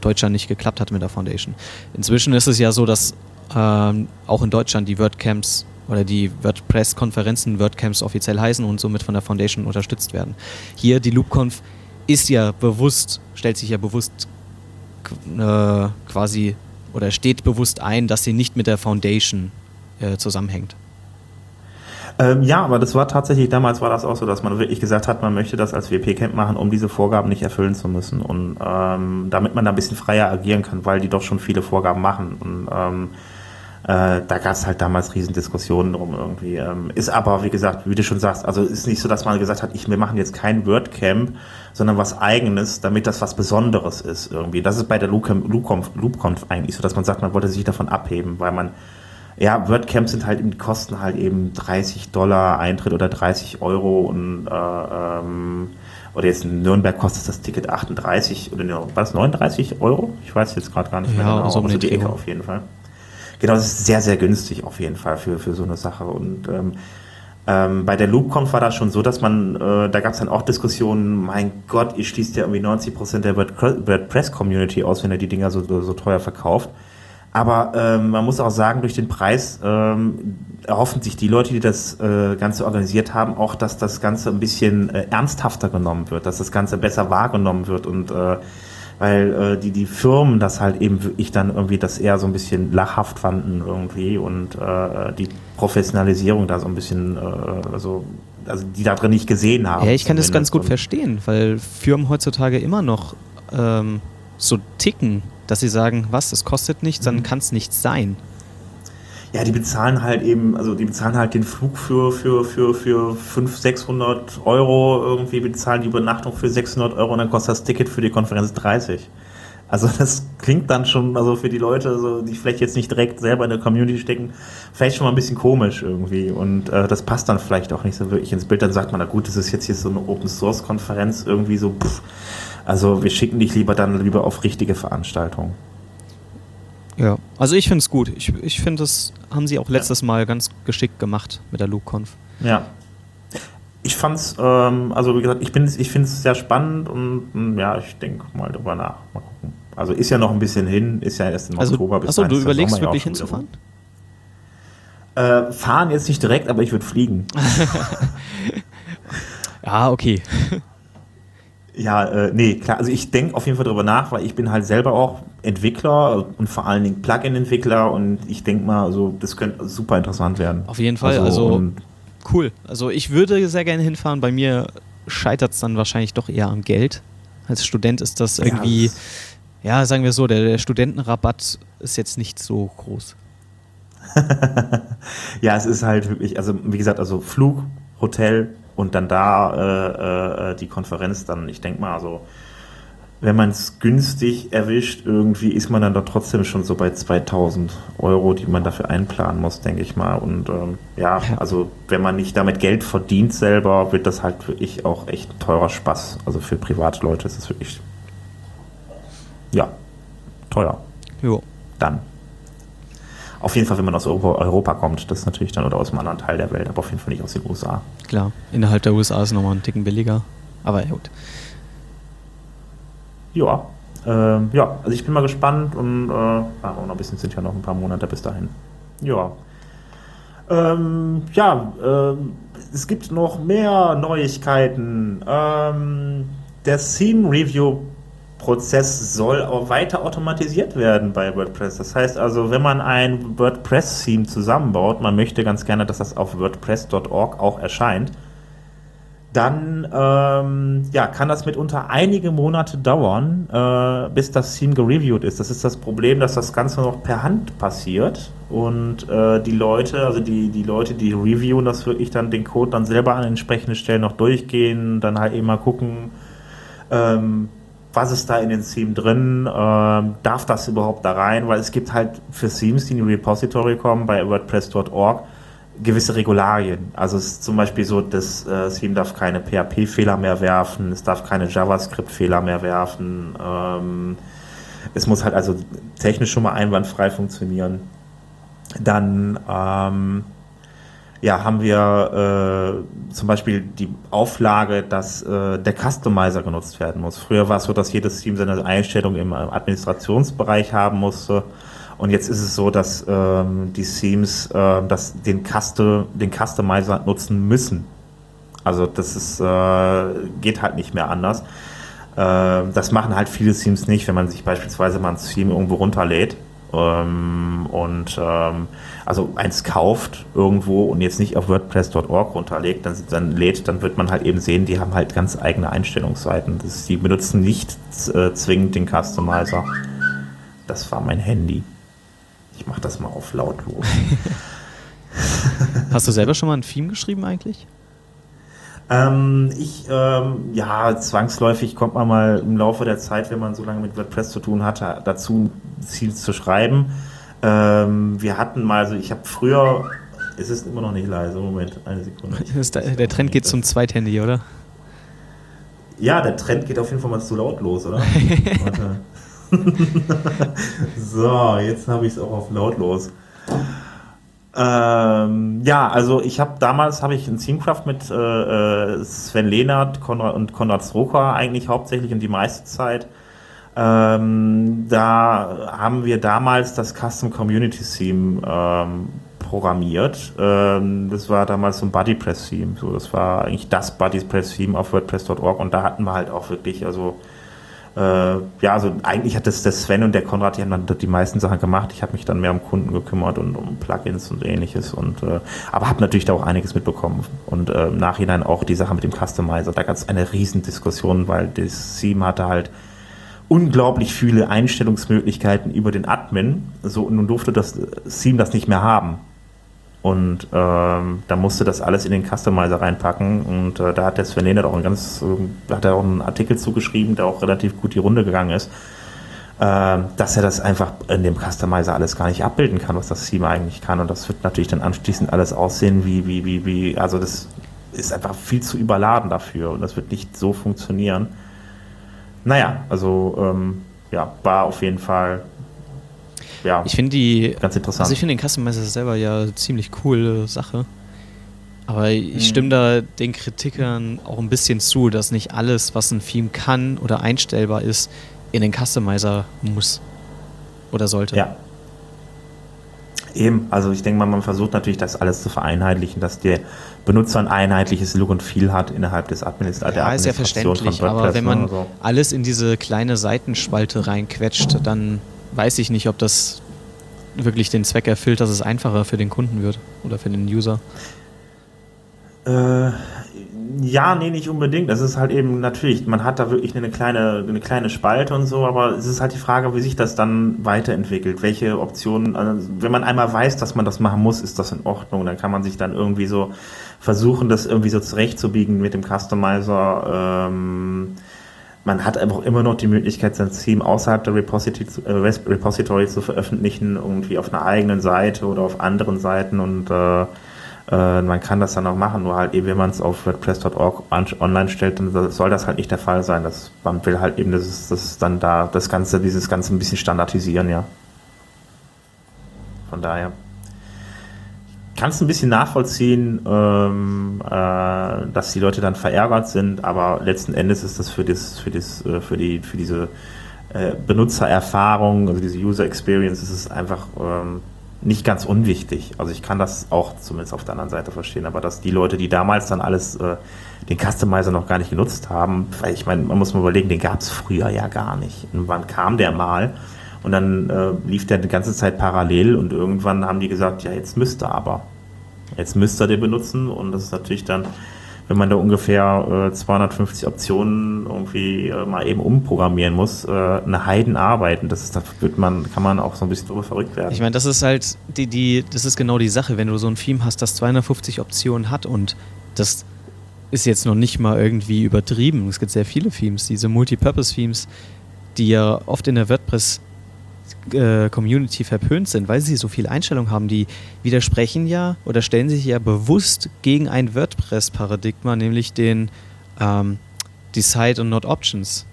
Deutschland nicht geklappt hat mit der Foundation. Inzwischen ist es ja so, dass ähm, auch in Deutschland die WordCamps oder die WordPress-Konferenzen WordCamps offiziell heißen und somit von der Foundation unterstützt werden. Hier die LoopConf ist ja bewusst, stellt sich ja bewusst äh, quasi oder steht bewusst ein, dass sie nicht mit der Foundation äh, zusammenhängt. Ähm, ja, aber das war tatsächlich, damals war das auch so, dass man wirklich gesagt hat, man möchte das als WP-Camp machen, um diese Vorgaben nicht erfüllen zu müssen. Und ähm, damit man da ein bisschen freier agieren kann, weil die doch schon viele Vorgaben machen. Und ähm, äh, da gab es halt damals Riesendiskussionen drum irgendwie. Ähm, ist aber, wie gesagt, wie du schon sagst, also ist nicht so, dass man gesagt hat, ich, wir machen jetzt kein WordCamp, sondern was eigenes, damit das was Besonderes ist irgendwie. Das ist bei der LoopConf, LoopConf eigentlich so, dass man sagt, man wollte sich davon abheben, weil man ja, WordCamps sind halt, die kosten halt eben 30 Dollar Eintritt oder 30 Euro und äh, ähm, oder jetzt in Nürnberg kostet das Ticket 38 oder war das 39 Euro? Ich weiß jetzt gerade gar nicht ja, mehr genau. Also, also die Ecke auf jeden Fall. Genau, das ist sehr, sehr günstig auf jeden Fall für, für so eine Sache. Und ähm, ähm, bei der LoopConf war das schon so, dass man, äh, da gab es dann auch Diskussionen, mein Gott, ihr schließt ja irgendwie 90% der WordPress-Community aus, wenn ihr die Dinger so, so, so teuer verkauft. Aber ähm, man muss auch sagen, durch den Preis ähm, erhoffen sich die Leute, die das äh, Ganze organisiert haben, auch, dass das Ganze ein bisschen äh, ernsthafter genommen wird, dass das Ganze besser wahrgenommen wird und äh, weil äh, die, die Firmen das halt eben wirklich dann irgendwie das eher so ein bisschen lachhaft fanden irgendwie und äh, die Professionalisierung da so ein bisschen, äh, also, also die da drin nicht gesehen haben. Ja, ich kann das ganz gut verstehen, weil Firmen heutzutage immer noch ähm, so ticken dass sie sagen, was, das kostet nichts, dann mhm. kann es nichts sein. Ja, die bezahlen halt eben, also die bezahlen halt den Flug für, für, für, für 500, 600 Euro, irgendwie bezahlen die Übernachtung für 600 Euro und dann kostet das Ticket für die Konferenz 30. Also das klingt dann schon, also für die Leute, also die vielleicht jetzt nicht direkt selber in der Community stecken, vielleicht schon mal ein bisschen komisch irgendwie. Und äh, das passt dann vielleicht auch nicht so wirklich ins Bild. Dann sagt man, na gut, das ist jetzt hier so eine Open Source Konferenz, irgendwie so, pff, also wir schicken dich lieber dann lieber auf richtige Veranstaltungen. Ja, also ich finde es gut. Ich, ich finde, das haben sie auch letztes ja. Mal ganz geschickt gemacht mit der LukeConf. Ja. Ich fand's, ähm, also wie gesagt, ich, ich finde es sehr spannend und ja, ich denke mal drüber nach. Mal gucken. Also ist ja noch ein bisschen hin, ist ja erst im also, Oktober bis Achso, du überlegst wirklich hinzufahren? Äh, fahren jetzt nicht direkt, aber ich würde fliegen. ja, okay. Ja, äh, nee, klar. Also ich denke auf jeden Fall darüber nach, weil ich bin halt selber auch Entwickler und vor allen Dingen Plugin-Entwickler und ich denke mal, also das könnte super interessant werden. Auf jeden Fall, also, also cool. Also ich würde sehr gerne hinfahren. Bei mir scheitert es dann wahrscheinlich doch eher am Geld. Als Student ist das irgendwie, ja, ja, sagen wir so, der, der Studentenrabatt ist jetzt nicht so groß. ja, es ist halt wirklich, also wie gesagt, also Flug, Hotel und dann da äh, äh, die Konferenz dann, ich denke mal, also wenn man es günstig erwischt, irgendwie ist man dann doch trotzdem schon so bei 2000 Euro, die man dafür einplanen muss, denke ich mal. Und ähm, ja, also wenn man nicht damit Geld verdient selber, wird das halt wirklich auch echt ein teurer Spaß. Also für Privatleute ist es wirklich, ja, teuer. Jo. Dann. Auf jeden Fall, wenn man aus Europa kommt, das ist natürlich dann oder aus einem anderen Teil der Welt, aber auf jeden Fall nicht aus den USA. Klar, innerhalb der USA ist es nochmal ein Ticken billiger. Aber ja, gut. Ja, äh, ja, also ich bin mal gespannt und äh, auch noch ein bisschen sind ja noch ein paar Monate bis dahin. Ja. Ähm, ja, äh, es gibt noch mehr Neuigkeiten. Ähm, der Theme Review Prozess soll auch weiter automatisiert werden bei WordPress. Das heißt also, wenn man ein WordPress-Theme zusammenbaut, man möchte ganz gerne, dass das auf WordPress.org auch erscheint, dann ähm, ja, kann das mitunter einige Monate dauern, äh, bis das Theme gereviewt ist. Das ist das Problem, dass das Ganze noch per Hand passiert und äh, die Leute, also die, die Leute, die reviewen das wirklich dann den Code dann selber an entsprechenden Stellen noch durchgehen, dann halt eben mal gucken, ähm, was ist da in den Theme drin, ähm, darf das überhaupt da rein, weil es gibt halt für Themes, die in die Repository kommen bei WordPress.org, gewisse Regularien. Also es ist zum Beispiel so, das äh, Theme darf keine PHP-Fehler mehr werfen, es darf keine JavaScript-Fehler mehr werfen. Ähm, es muss halt also technisch schon mal einwandfrei funktionieren. Dann ähm, ja, haben wir äh, zum Beispiel die Auflage, dass äh, der Customizer genutzt werden muss. Früher war es so, dass jedes Team seine Einstellung im Administrationsbereich haben musste. Und jetzt ist es so, dass ähm, die Themes äh, das, den, Custo, den Customizer nutzen müssen. Also das ist, äh, geht halt nicht mehr anders. Äh, das machen halt viele Themes nicht, wenn man sich beispielsweise mal ein Theme irgendwo runterlädt ähm, und ähm, also eins kauft irgendwo und jetzt nicht auf WordPress.org runterlegt, dann, dann lädt, dann wird man halt eben sehen, die haben halt ganz eigene Einstellungsseiten. Das, die benutzen nicht äh, zwingend den Customizer. Das war mein Handy. Ich mache das mal auf lautlos. Hast du selber schon mal ein Theme geschrieben eigentlich? Ähm, ich, ähm, ja, zwangsläufig kommt man mal im Laufe der Zeit, wenn man so lange mit WordPress zu tun hatte, dazu, Ziel zu schreiben. Ähm, wir hatten mal, also ich habe früher, es ist immer noch nicht leise, Moment, eine Sekunde. Der, der Trend geht zum Zweithandy, oder? Ja, der Trend geht auf jeden Fall mal zu laut los, oder? Warte. so, jetzt habe ich es auch auf lautlos. Ähm, ja, also ich habe damals habe ich in Teamcraft mit äh, äh, Sven Lehnert Konrad und Konrad Stroker eigentlich hauptsächlich und die meiste Zeit. Ähm, da haben wir damals das Custom Community Theme ähm, programmiert. Ähm, das war damals so ein BuddyPress Theme. So, das war eigentlich das BuddyPress Theme auf WordPress.org und da hatten wir halt auch wirklich also äh, ja, also eigentlich hat das der Sven und der Konrad, die haben dann die meisten Sachen gemacht. Ich habe mich dann mehr um Kunden gekümmert und um Plugins und ähnliches. Und äh, aber habe natürlich da auch einiges mitbekommen. Und äh, im Nachhinein auch die Sache mit dem Customizer. Da gab es eine Riesendiskussion, weil das Theme hatte halt unglaublich viele Einstellungsmöglichkeiten über den Admin. So, und nun durfte das Theme das nicht mehr haben. Und ähm, da musste das alles in den Customizer reinpacken. Und äh, da hat der Sven Lehnert auch ein ganz, äh, hat er auch einen Artikel zugeschrieben, der auch relativ gut die Runde gegangen ist, äh, dass er das einfach in dem Customizer alles gar nicht abbilden kann, was das Theme eigentlich kann. Und das wird natürlich dann anschließend alles aussehen wie, wie, wie, wie, also das ist einfach viel zu überladen dafür und das wird nicht so funktionieren. Naja, also ähm, ja, war auf jeden Fall ja, ich finde die ganz interessant. Also ich finde den Customizer selber ja ziemlich coole Sache. Aber ich mhm. stimme da den Kritikern auch ein bisschen zu, dass nicht alles, was ein Theme kann oder einstellbar ist, in den Customizer muss oder sollte. Ja. Eben, also ich denke mal, man versucht natürlich, das alles zu vereinheitlichen, dass der Benutzer ein einheitliches Look und Feel hat innerhalb des Administ ja, ist ja verständlich, aber wenn man so. alles in diese kleine Seitenspalte reinquetscht, dann weiß ich nicht, ob das wirklich den Zweck erfüllt, dass es einfacher für den Kunden wird oder für den User. Äh, ja, nee, nicht unbedingt. Es ist halt eben natürlich, man hat da wirklich eine kleine, eine kleine Spalte und so, aber es ist halt die Frage, wie sich das dann weiterentwickelt. Welche Optionen, also wenn man einmal weiß, dass man das machen muss, ist das in Ordnung. Dann kann man sich dann irgendwie so versuchen, das irgendwie so zurechtzubiegen mit dem Customizer. Ähm, man hat einfach immer noch die Möglichkeit, sein Theme außerhalb der Repository, äh, Repository zu veröffentlichen, irgendwie auf einer eigenen Seite oder auf anderen Seiten und äh, äh, man kann das dann auch machen, nur halt eben, wenn man es auf WordPress.org online stellt, dann soll das halt nicht der Fall sein. Das, man will halt eben, dass es, dass dann da das Ganze, dieses Ganze ein bisschen standardisieren, ja. Von daher kann es ein bisschen nachvollziehen, ähm, äh, dass die Leute dann verärgert sind, aber letzten Endes ist das für das, für das, äh, für die, für diese äh, Benutzererfahrung, also diese User Experience, ist es einfach ähm, nicht ganz unwichtig. Also ich kann das auch zumindest auf der anderen Seite verstehen, aber dass die Leute, die damals dann alles äh, den Customizer noch gar nicht genutzt haben, weil ich meine, man muss mal überlegen, den gab es früher ja gar nicht. Und wann kam der mal? Und dann äh, lief der die ganze Zeit parallel und irgendwann haben die gesagt, ja, jetzt müsste aber. Jetzt müsste er den benutzen und das ist natürlich dann wenn man da ungefähr äh, 250 Optionen irgendwie äh, mal eben umprogrammieren muss, äh, eine Heidenarbeit. Und das ist, da wird man, kann man auch so ein bisschen drüber verrückt werden. Ich meine, das ist halt die, die, das ist genau die Sache, wenn du so ein Theme hast, das 250 Optionen hat und das ist jetzt noch nicht mal irgendwie übertrieben. Es gibt sehr viele Themes, diese Multipurpose-Themes, die ja oft in der WordPress äh, Community verpönt sind, weil sie so viele Einstellungen haben, die widersprechen ja oder stellen sich ja bewusst gegen ein WordPress-Paradigma, nämlich den ähm, Decide und Not Options.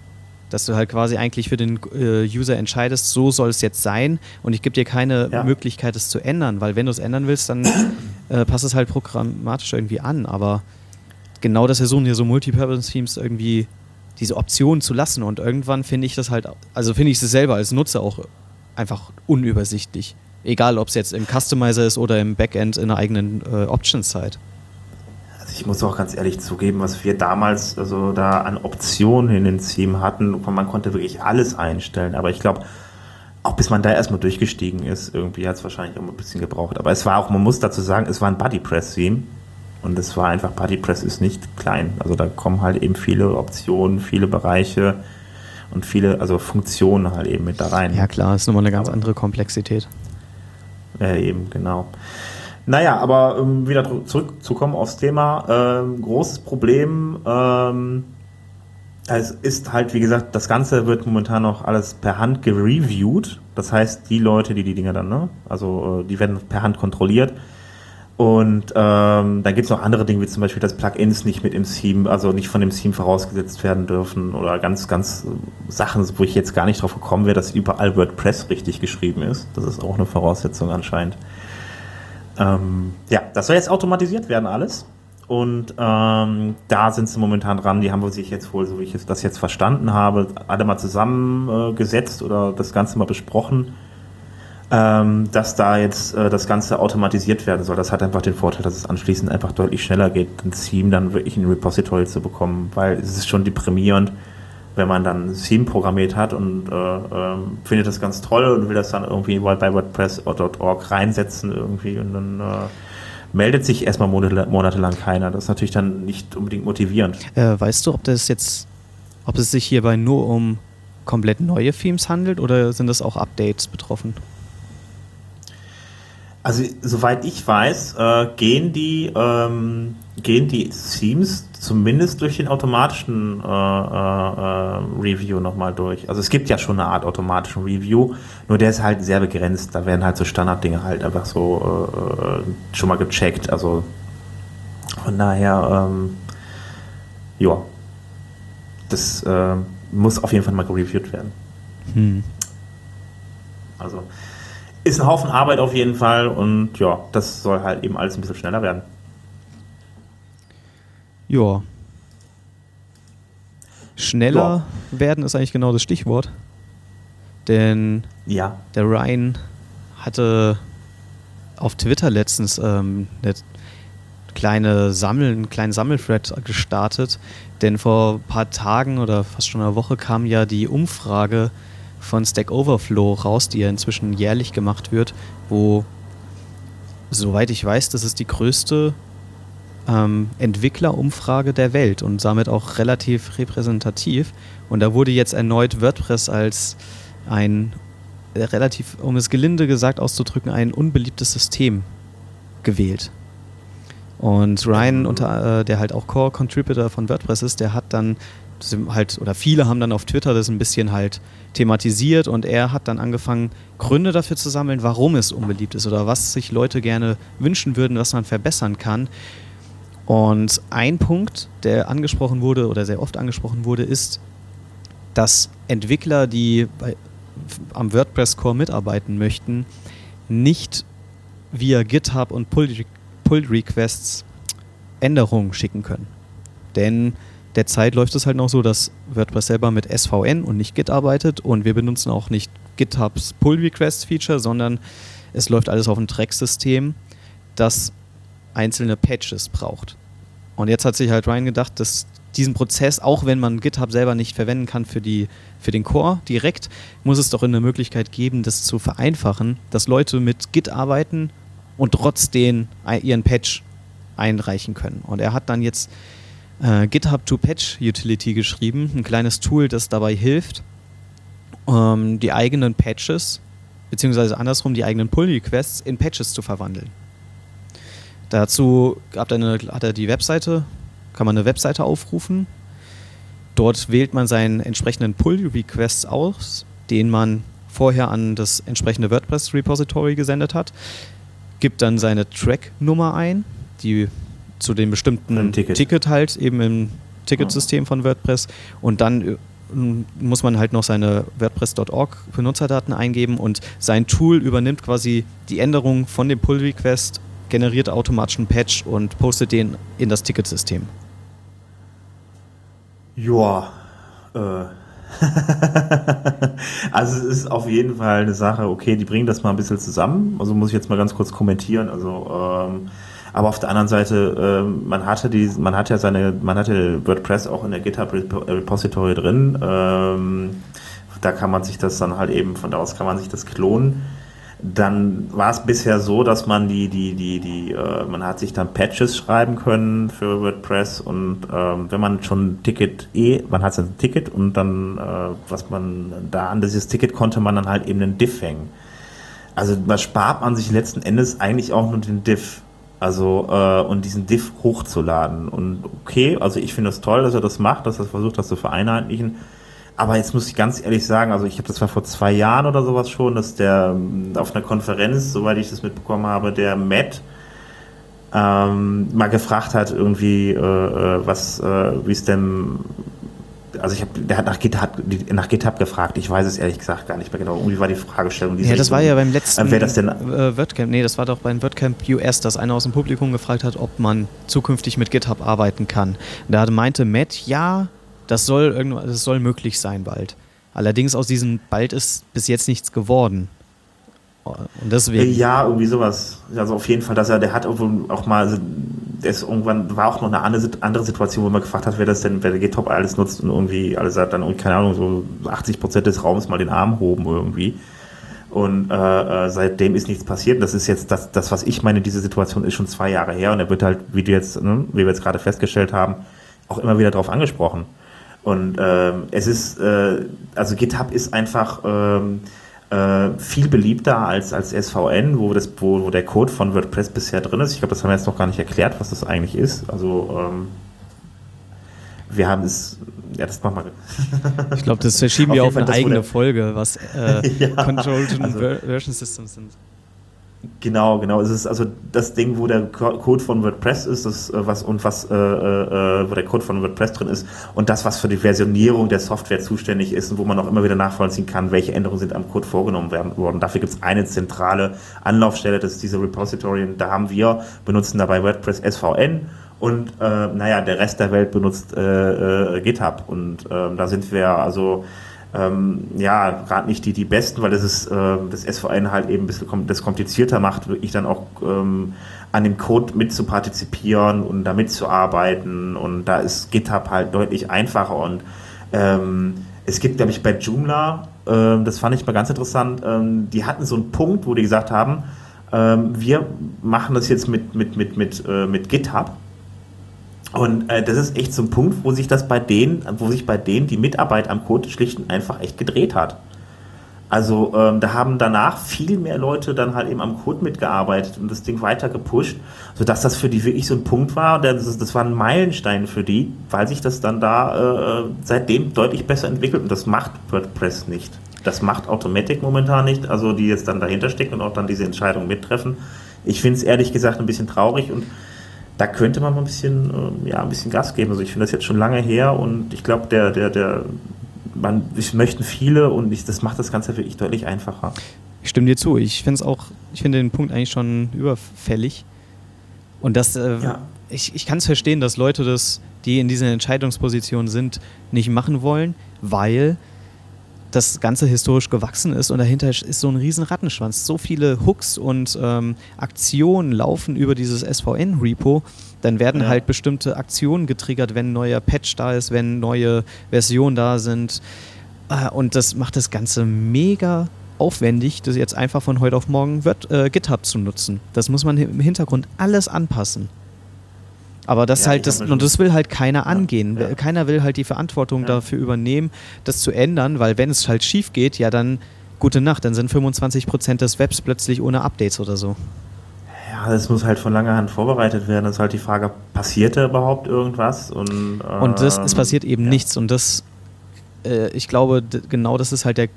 Dass du halt quasi eigentlich für den äh, User entscheidest, so soll es jetzt sein und ich gebe dir keine ja. Möglichkeit, es zu ändern, weil wenn du es ändern willst, dann äh, passt es halt programmatisch irgendwie an. Aber genau das versuchen hier so Multipurpose-Themes irgendwie diese Option zu lassen und irgendwann finde ich das halt, also finde ich es selber als Nutzer auch einfach unübersichtlich. Egal, ob es jetzt im Customizer ist oder im Backend in der eigenen äh, Options-Site. Also ich muss auch ganz ehrlich zugeben, was wir damals also da an Optionen in den Theme hatten, man konnte wirklich alles einstellen, aber ich glaube, auch bis man da erstmal durchgestiegen ist, irgendwie hat es wahrscheinlich auch ein bisschen gebraucht. Aber es war auch, man muss dazu sagen, es war ein Bodypress-Theme. Und es war einfach, Bodypress ist nicht klein. Also da kommen halt eben viele Optionen, viele Bereiche und viele, also Funktionen halt eben mit da rein. Ja klar, ist nochmal eine ganz aber, andere Komplexität. Ja, eben, genau. Naja, aber um wieder zurückzukommen aufs Thema, ähm, großes Problem, ähm, es ist halt, wie gesagt, das Ganze wird momentan noch alles per Hand gereviewt. Das heißt, die Leute, die die Dinger dann, ne, also äh, die werden per Hand kontrolliert und ähm, dann gibt es noch andere Dinge, wie zum Beispiel, dass Plugins nicht mit im Theme, also nicht von dem Theme vorausgesetzt werden dürfen oder ganz, ganz Sachen, wo ich jetzt gar nicht drauf gekommen wäre, dass überall WordPress richtig geschrieben ist. Das ist auch eine Voraussetzung anscheinend. Ähm, ja, das soll jetzt automatisiert werden alles. Und ähm, da sind sie momentan dran. Die haben sich jetzt wohl, so wie ich das jetzt verstanden habe, alle mal zusammengesetzt äh, oder das Ganze mal besprochen ähm, dass da jetzt äh, das Ganze automatisiert werden soll. Das hat einfach den Vorteil, dass es anschließend einfach deutlich schneller geht, ein Theme dann wirklich in ein Repository zu bekommen, weil es ist schon deprimierend, wenn man dann ein Theme programmiert hat und äh, äh, findet das ganz toll und will das dann irgendwie bei WordPress.org reinsetzen irgendwie und dann äh, meldet sich erstmal monatelang keiner. Das ist natürlich dann nicht unbedingt motivierend. Äh, weißt du, ob das jetzt, ob es sich hierbei nur um komplett neue Themes handelt oder sind das auch Updates betroffen? Also soweit ich weiß, äh, gehen die ähm, gehen die Themes zumindest durch den automatischen äh, äh, Review nochmal durch. Also es gibt ja schon eine Art automatischen Review, nur der ist halt sehr begrenzt. Da werden halt so Standarddinge halt einfach so äh, schon mal gecheckt. Also von daher, ähm, ja, das äh, muss auf jeden Fall mal gereviewt werden. Hm. Also ist ein Haufen Arbeit auf jeden Fall und ja, das soll halt eben alles ein bisschen schneller werden. Ja. Schneller ja. werden ist eigentlich genau das Stichwort. Denn ja. der Ryan hatte auf Twitter letztens ähm, eine kleine Sammel, einen kleinen Sammelthread gestartet. Denn vor ein paar Tagen oder fast schon einer Woche kam ja die Umfrage von Stack Overflow raus, die ja inzwischen jährlich gemacht wird, wo, soweit ich weiß, das ist die größte ähm, Entwicklerumfrage der Welt und damit auch relativ repräsentativ. Und da wurde jetzt erneut WordPress als ein äh, relativ, um es gelinde gesagt auszudrücken, ein unbeliebtes System gewählt. Und Ryan, mhm. unter, äh, der halt auch Core-Contributor von WordPress ist, der hat dann halt, oder viele haben dann auf Twitter das ein bisschen halt thematisiert und er hat dann angefangen, Gründe dafür zu sammeln, warum es unbeliebt ist oder was sich Leute gerne wünschen würden, was man verbessern kann. Und ein Punkt, der angesprochen wurde oder sehr oft angesprochen wurde, ist, dass Entwickler, die bei, am WordPress-Core mitarbeiten möchten, nicht via GitHub und Pull-Requests Änderungen schicken können. Denn derzeit läuft es halt noch so, dass WordPress selber mit SVN und nicht Git arbeitet und wir benutzen auch nicht GitHubs Pull-Request-Feature, sondern es läuft alles auf einem Track-System, das einzelne Patches braucht. Und jetzt hat sich halt Ryan gedacht, dass diesen Prozess, auch wenn man GitHub selber nicht verwenden kann für, die, für den Core direkt, muss es doch eine Möglichkeit geben, das zu vereinfachen, dass Leute mit Git arbeiten und trotzdem ihren Patch einreichen können. Und er hat dann jetzt äh, GitHub to Patch Utility geschrieben, ein kleines Tool, das dabei hilft, ähm, die eigenen Patches, beziehungsweise andersrum die eigenen Pull-Requests in Patches zu verwandeln. Dazu hat er, eine, hat er die Webseite, kann man eine Webseite aufrufen. Dort wählt man seinen entsprechenden Pull-Requests aus, den man vorher an das entsprechende WordPress-Repository gesendet hat, gibt dann seine Track-Nummer ein, die zu dem bestimmten Ticket. Ticket. halt eben im Ticketsystem von WordPress und dann äh, muss man halt noch seine WordPress.org Benutzerdaten eingeben und sein Tool übernimmt quasi die Änderung von dem Pull Request, generiert automatisch einen Patch und postet den in das Ticketsystem. Ja, äh. also es ist auf jeden Fall eine Sache, okay, die bringen das mal ein bisschen zusammen. Also muss ich jetzt mal ganz kurz kommentieren. Also ähm, aber auf der anderen Seite, äh, man hatte die, man hat ja seine, man hatte WordPress auch in der GitHub Repository drin. Ähm, da kann man sich das dann halt eben, von da aus kann man sich das klonen. Dann war es bisher so, dass man die, die, die, die, äh, man hat sich dann Patches schreiben können für WordPress und ähm, wenn man schon ein Ticket eh, man hat ein Ticket und dann, äh, was man da an dieses Ticket konnte man dann halt eben einen Diff hängen. Also was spart man sich letzten Endes eigentlich auch nur den Diff. Also, äh, und diesen Diff hochzuladen. Und okay, also ich finde es das toll, dass er das macht, dass er versucht, das zu vereinheitlichen. Aber jetzt muss ich ganz ehrlich sagen, also ich habe das war vor zwei Jahren oder sowas schon, dass der ähm, auf einer Konferenz, soweit ich das mitbekommen habe, der Matt ähm, mal gefragt hat, irgendwie, äh, äh was, äh, wie es denn also ich habe, der hat nach GitHub, nach GitHub gefragt. Ich weiß es ehrlich gesagt gar nicht mehr genau. Irgendwie war die Fragestellung. Ja, das war ja beim letzten äh, wer das denn? Äh, WordCamp. Nee, das war doch beim WordCamp US, dass einer aus dem Publikum gefragt hat, ob man zukünftig mit GitHub arbeiten kann. Da meinte Matt, ja, das soll irgendwann, das soll möglich sein bald. Allerdings aus diesem bald ist bis jetzt nichts geworden. Und deswegen. Ja, irgendwie sowas. Also auf jeden Fall, dass er, der hat auch mal, also es irgendwann war auch noch eine andere Situation, wo man gefragt hat, wer das denn, wer der GitHub alles nutzt und irgendwie alles hat dann, keine Ahnung, so 80 Prozent des Raums mal den Arm hoben irgendwie. Und äh, äh, seitdem ist nichts passiert. Das ist jetzt das, das, was ich meine, diese Situation ist schon zwei Jahre her und er wird halt, wie du jetzt, ne, wie wir jetzt gerade festgestellt haben, auch immer wieder darauf angesprochen. Und ähm, es ist, äh, also GitHub ist einfach ähm, äh, viel beliebter als, als SVN, wo, das, wo, wo der Code von WordPress bisher drin ist. Ich glaube, das haben wir jetzt noch gar nicht erklärt, was das eigentlich ist. Also ähm, wir haben es, ja, das machen wir. ich glaube, das verschieben wir auf eine eigene Folge, was äh, ja, Controlled also, Version Systems sind. Genau, genau. Es ist also das Ding, wo der Code von WordPress ist, das, äh, was und was, äh, äh, wo der Code von WordPress drin ist und das, was für die Versionierung der Software zuständig ist und wo man auch immer wieder nachvollziehen kann, welche Änderungen sind am Code vorgenommen werden, worden. Dafür gibt es eine zentrale Anlaufstelle, das ist diese Repository. Und da haben wir, benutzen dabei WordPress SVN und äh, naja, der Rest der Welt benutzt äh, äh, GitHub. Und äh, da sind wir also ähm, ja, gerade nicht die, die besten, weil das ist äh, das SVN halt eben ein bisschen das komplizierter macht, wirklich dann auch ähm, an dem Code mitzupartizipieren und da mitzuarbeiten. Und da ist GitHub halt deutlich einfacher. Und ähm, es gibt, glaube ich, bei Joomla, äh, das fand ich mal ganz interessant, ähm, die hatten so einen Punkt, wo die gesagt haben, ähm, wir machen das jetzt mit, mit, mit, mit, äh, mit GitHub Und äh, das ist echt so ein Punkt, wo sich das bei denen, wo sich bei denen die Mitarbeit am Code schlicht einfach echt gedreht hat. Also ähm, da haben danach viel mehr Leute dann halt eben am Code mitgearbeitet und das Ding weiter gepusht, sodass das für die wirklich so ein Punkt war. Das, das war ein Meilenstein für die, weil sich das dann da äh, seitdem deutlich besser entwickelt und das macht WordPress nicht. Das macht Automatic momentan nicht, also die jetzt dann dahinter stecken und auch dann diese Entscheidung mittreffen. Ich finde es ehrlich gesagt ein bisschen traurig und da könnte man mal ein bisschen, äh, ja, ein bisschen Gas geben. Also ich finde das jetzt schon lange her und ich glaube, der, der, der man, ich möchten viele und ich, das macht das Ganze wirklich deutlich einfacher. Ich stimme dir zu. Ich finde es auch, ich finde den Punkt eigentlich schon überfällig. Und das, äh, ja. ich, ich kann es verstehen, dass Leute das, die in dieser Entscheidungsposition sind, nicht machen wollen, weil das Ganze historisch gewachsen ist und dahinter ist so ein riesen Rattenschwanz. So viele Hooks und ähm, Aktionen laufen über dieses SVN-Repo, dann werden ja. halt bestimmte Aktionen getriggert, wenn ein neuer Patch da ist, wenn neue Versionen da sind. Äh, und das macht das Ganze mega aufwendig, das jetzt einfach von heute auf morgen wird, äh, GitHub zu nutzen. Das muss man im Hintergrund alles anpassen. Aber das ja, halt das und das will halt keiner angehen. Ja. Keiner will halt die Verantwortung dafür übernehmen, das zu ändern, weil wenn es halt schief geht, ja dann gute Nacht, dann sind 25% des Webs plötzlich ohne Updates oder so. Ja, das muss halt von langer Hand vorbereitet werden. Das ist halt die Frage, passiert da überhaupt irgendwas? Und, äh, und das, es passiert eben nichts. Und das, äh, ich glaube, genau das ist halt der,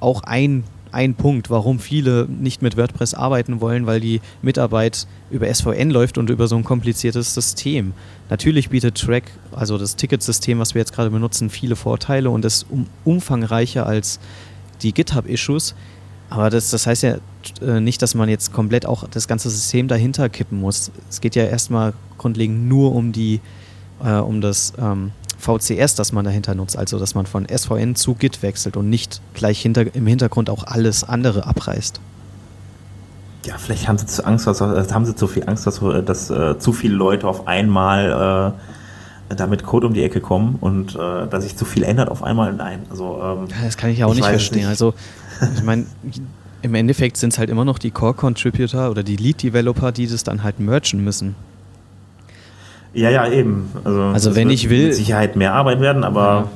auch ein, ein Punkt, warum viele nicht mit WordPress arbeiten wollen, weil die Mitarbeit über SVN läuft und über so ein kompliziertes System. Natürlich bietet Track, also das Ticketsystem, was wir jetzt gerade benutzen, viele Vorteile und ist um, umfangreicher als die GitHub-Issues. Aber das, das heißt ja äh, nicht, dass man jetzt komplett auch das ganze System dahinter kippen muss. Es geht ja erstmal grundlegend nur um die, äh, um das ähm, VCS, das man dahinter nutzt, also dass man von SVN zu Git wechselt und nicht gleich hinter, im Hintergrund auch alles andere abreißt. Ja, vielleicht haben sie zu Angst, dass, äh, haben sie zu viel Angst, dass, äh, dass äh, zu viele Leute auf einmal äh, damit Code um die Ecke kommen und äh, dass sich zu viel ändert auf einmal. Nein, also ähm, das kann ich ja auch ich nicht verstehen. Nicht. Also ich meine, im Endeffekt sind es halt immer noch die Core-Contributor oder die Lead-Developer, die das dann halt merchen müssen. Ja, ja, eben. Also, also wenn ich will. Mit Sicherheit mehr Arbeit werden, aber ja.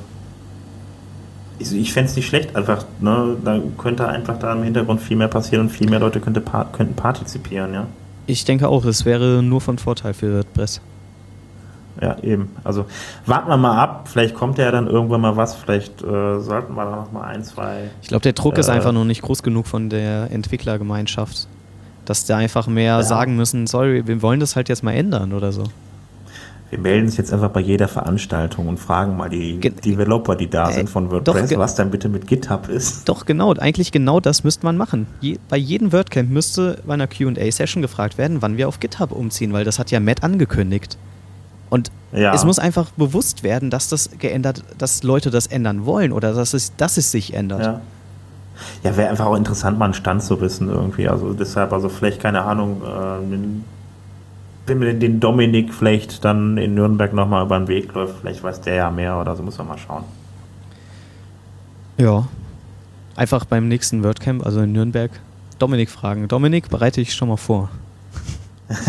ich, ich fände es nicht schlecht. Einfach, ne, da könnte einfach da im Hintergrund viel mehr passieren und viel mehr Leute könnte, könnten partizipieren, ja. Ich denke auch, es wäre nur von Vorteil für WordPress. Ja, eben. Also warten wir mal ab. Vielleicht kommt ja dann irgendwann mal was. Vielleicht äh, sollten wir da noch mal ein, zwei. Ich glaube, der Druck äh, ist einfach noch nicht groß genug von der Entwicklergemeinschaft, dass da einfach mehr ja. sagen müssen, sorry, wir wollen das halt jetzt mal ändern oder so. Wir melden uns jetzt einfach bei jeder Veranstaltung und fragen mal die Ge Developer, die da äh, sind von WordPress, doch, was dann bitte mit GitHub ist. Doch, genau. Eigentlich genau das müsste man machen. Je, bei jedem WordCamp müsste bei einer QA-Session gefragt werden, wann wir auf GitHub umziehen, weil das hat ja Matt angekündigt. Und ja. es muss einfach bewusst werden, dass das geändert, dass Leute das ändern wollen oder dass es, dass es sich ändert. Ja. Ja, wäre einfach auch interessant, mal einen Stand zu wissen irgendwie. Also deshalb, also vielleicht, keine Ahnung, äh, wenn mir den Dominik vielleicht dann in Nürnberg nochmal über den Weg läuft, vielleicht weiß der ja mehr oder so, muss man mal schauen. Ja. Einfach beim nächsten WordCamp, also in Nürnberg, Dominik fragen. Dominik, bereite ich schon mal vor.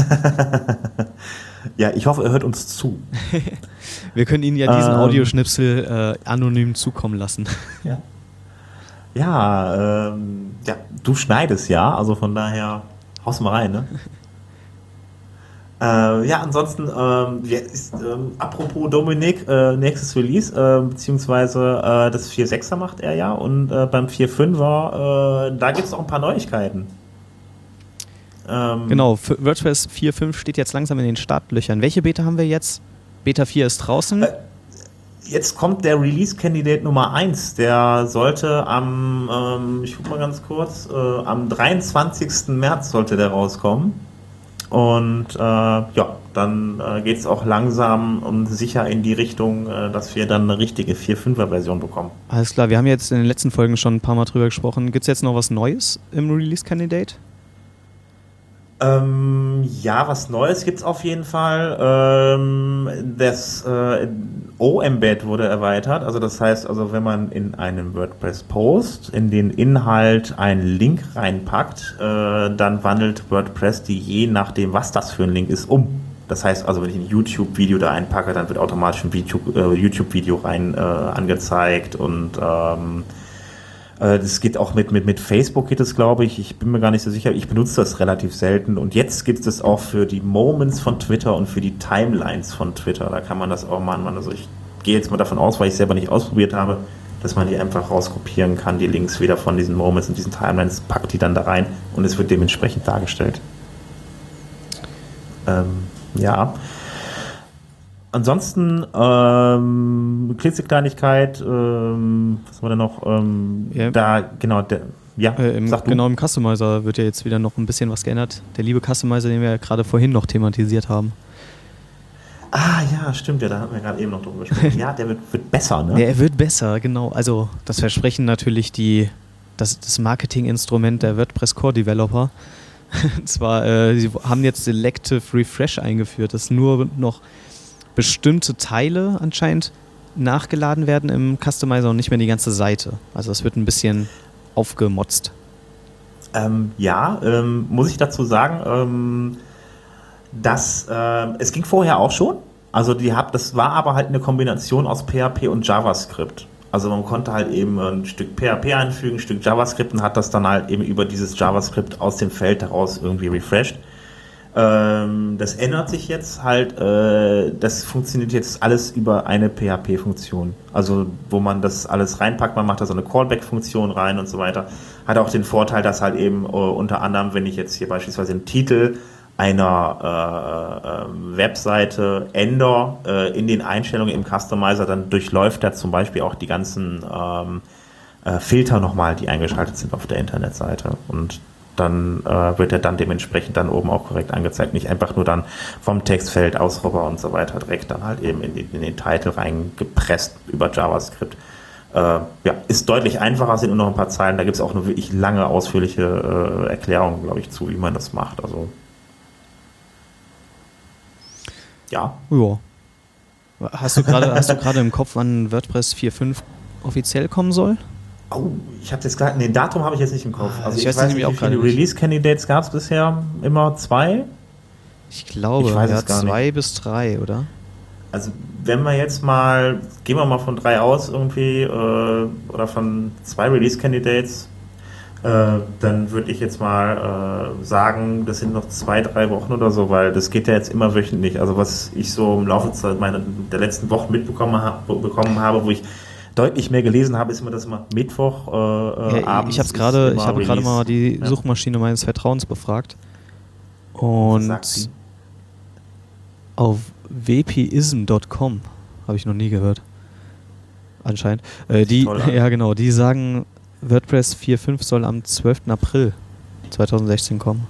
Ja, ich hoffe, er hört uns zu. Wir können Ihnen ja diesen ähm, Audioschnipsel äh, anonym zukommen lassen. Ja, ja, ähm, ja, du schneidest ja, also von daher haust mal rein, ne? Äh, ja, ansonsten, ähm, ist, ähm, apropos Dominik, äh, nächstes Release, äh, beziehungsweise das 4.6er macht er ja und äh, beim 4.5er, äh, da gibt es auch ein paar Neuigkeiten. Ähm genau, WordPress 4.5 steht jetzt langsam in den Startlöchern. Welche Beta haben wir jetzt? Beta 4 ist draußen. Äh, jetzt kommt der Release-Kandidat Nummer 1. Der sollte am, ähm, ich guck mal ganz kurz, am 23. März sollte der rauskommen. Und äh, ja, dann äh, geht es auch langsam und sicher in die Richtung, äh, dass wir dann eine richtige 4.5er-Version bekommen. Alles klar, wir haben jetzt in den letzten Folgen schon ein paar Mal drüber gesprochen. Gibt es jetzt noch was Neues im Release-Candidate? Ähm, ja, was Neues gibt es auf jeden Fall. Ähm, das äh, O-Embed wurde erweitert. Also das heißt, also wenn man in einem WordPress-Post in den Inhalt einen Link reinpackt, äh, dann wandelt WordPress die je nachdem, was das für ein Link ist, um. Das heißt also, wenn ich ein YouTube-Video da einpacke, dann wird automatisch ein äh, YouTube-Video rein äh, angezeigt und ähm, äh, das geht auch mit, mit, mit Facebook geht es, glaube ich. Ich bin mir gar nicht so sicher. Ich benutze das relativ selten. Und jetzt gibt es auch für die Moments von Twitter und für die Timelines von Twitter. Da kann man das auch machen. Also ich gehe jetzt mal davon aus, weil ich es selber nicht ausprobiert habe, dass man die einfach rauskopieren kann, die Links wieder von diesen Moments und diesen Timelines, packt die dann da rein und es wird dementsprechend dargestellt. Ähm, ja. Ansonsten, ähm, Klitzekleinigkeit, ähm, was haben wir denn noch? Ähm, ja. Da, genau, der, ja, äh, im, genau im Customizer wird ja jetzt wieder noch ein bisschen was geändert. Der liebe Customizer, den wir ja gerade vorhin noch thematisiert haben. Ah ja, stimmt, ja, da hatten wir gerade eben noch drüber gesprochen. ja, der wird, wird besser, ne? Ja, er wird besser, genau. Also das versprechen natürlich die, das, das Marketinginstrument der WordPress Core Developer. Und zwar, äh, sie haben jetzt Selective Refresh eingeführt, dass nur noch bestimmte Teile anscheinend nachgeladen werden im Customizer und nicht mehr die ganze Seite. Also das wird ein bisschen aufgemotzt. Ähm, ja, ähm, muss ich dazu sagen, ähm, dass äh, es ging vorher auch schon. Also die hab, das war aber halt eine Kombination aus PHP und JavaScript. Also man konnte halt eben ein Stück PHP einfügen, ein Stück JavaScript und hat das dann halt eben über dieses JavaScript aus dem Feld heraus irgendwie refreshed. Ähm, das ändert sich jetzt halt, äh, das funktioniert jetzt alles über eine PHP-Funktion. Also wo man das alles reinpackt, man macht da so eine Callback-Funktion rein und so weiter. Hat auch den Vorteil, dass halt eben äh, unter anderem, wenn ich jetzt hier beispielsweise einen Titel einer äh, äh, Webseite ändere äh, in den Einstellungen im Customizer, dann durchläuft er zum Beispiel auch die ganzen ähm, äh, Filter nochmal, die eingeschaltet sind auf der Internetseite. Und dann äh, wird er dann dementsprechend dann oben auch korrekt angezeigt. Nicht einfach nur dann vom Textfeld, Ausrubber und so weiter direkt dann halt eben in, in den Titel reingepresst über JavaScript. Äh, ja, ist deutlich einfacher, sind nur noch ein paar Zeilen. Da gibt es auch eine wirklich lange, ausführliche äh, Erklärung, glaube ich, zu, wie man das macht. Also ja. Ja. Hast du gerade im Kopf, wann WordPress 4.5 offiziell kommen soll? Oh, ich habe jetzt gerade, nee, Datum habe ich jetzt nicht im Kopf. Ah, also ich, ich weiß, weiß nicht, wie viele Release-Candidates gab es bisher? Immer zwei? Ich glaube, ich weiß ja, zwei nicht. bis drei, oder? Also wenn wir jetzt mal, gehen wir mal von drei aus irgendwie, äh, oder von zwei Release-Candidates, äh, dann würde ich jetzt mal äh, sagen, das sind noch zwei, drei Wochen oder so, weil das geht ja jetzt immer wöchentlich. Also was ich so im Laufe meiner, der letzten Wochen mitbekommen hab, bekommen habe, wo ich deutlich mehr gelesen habe, ist immer das immer Mittwoch äh, ja, abends. Ich habe gerade, ich habe gerade mal die ja. Suchmaschine meines Vertrauens befragt und auf wpism.com habe ich noch nie gehört. Anscheinend. Äh, die, ja genau, die sagen, WordPress 4.5 soll am 12. April 2016 kommen.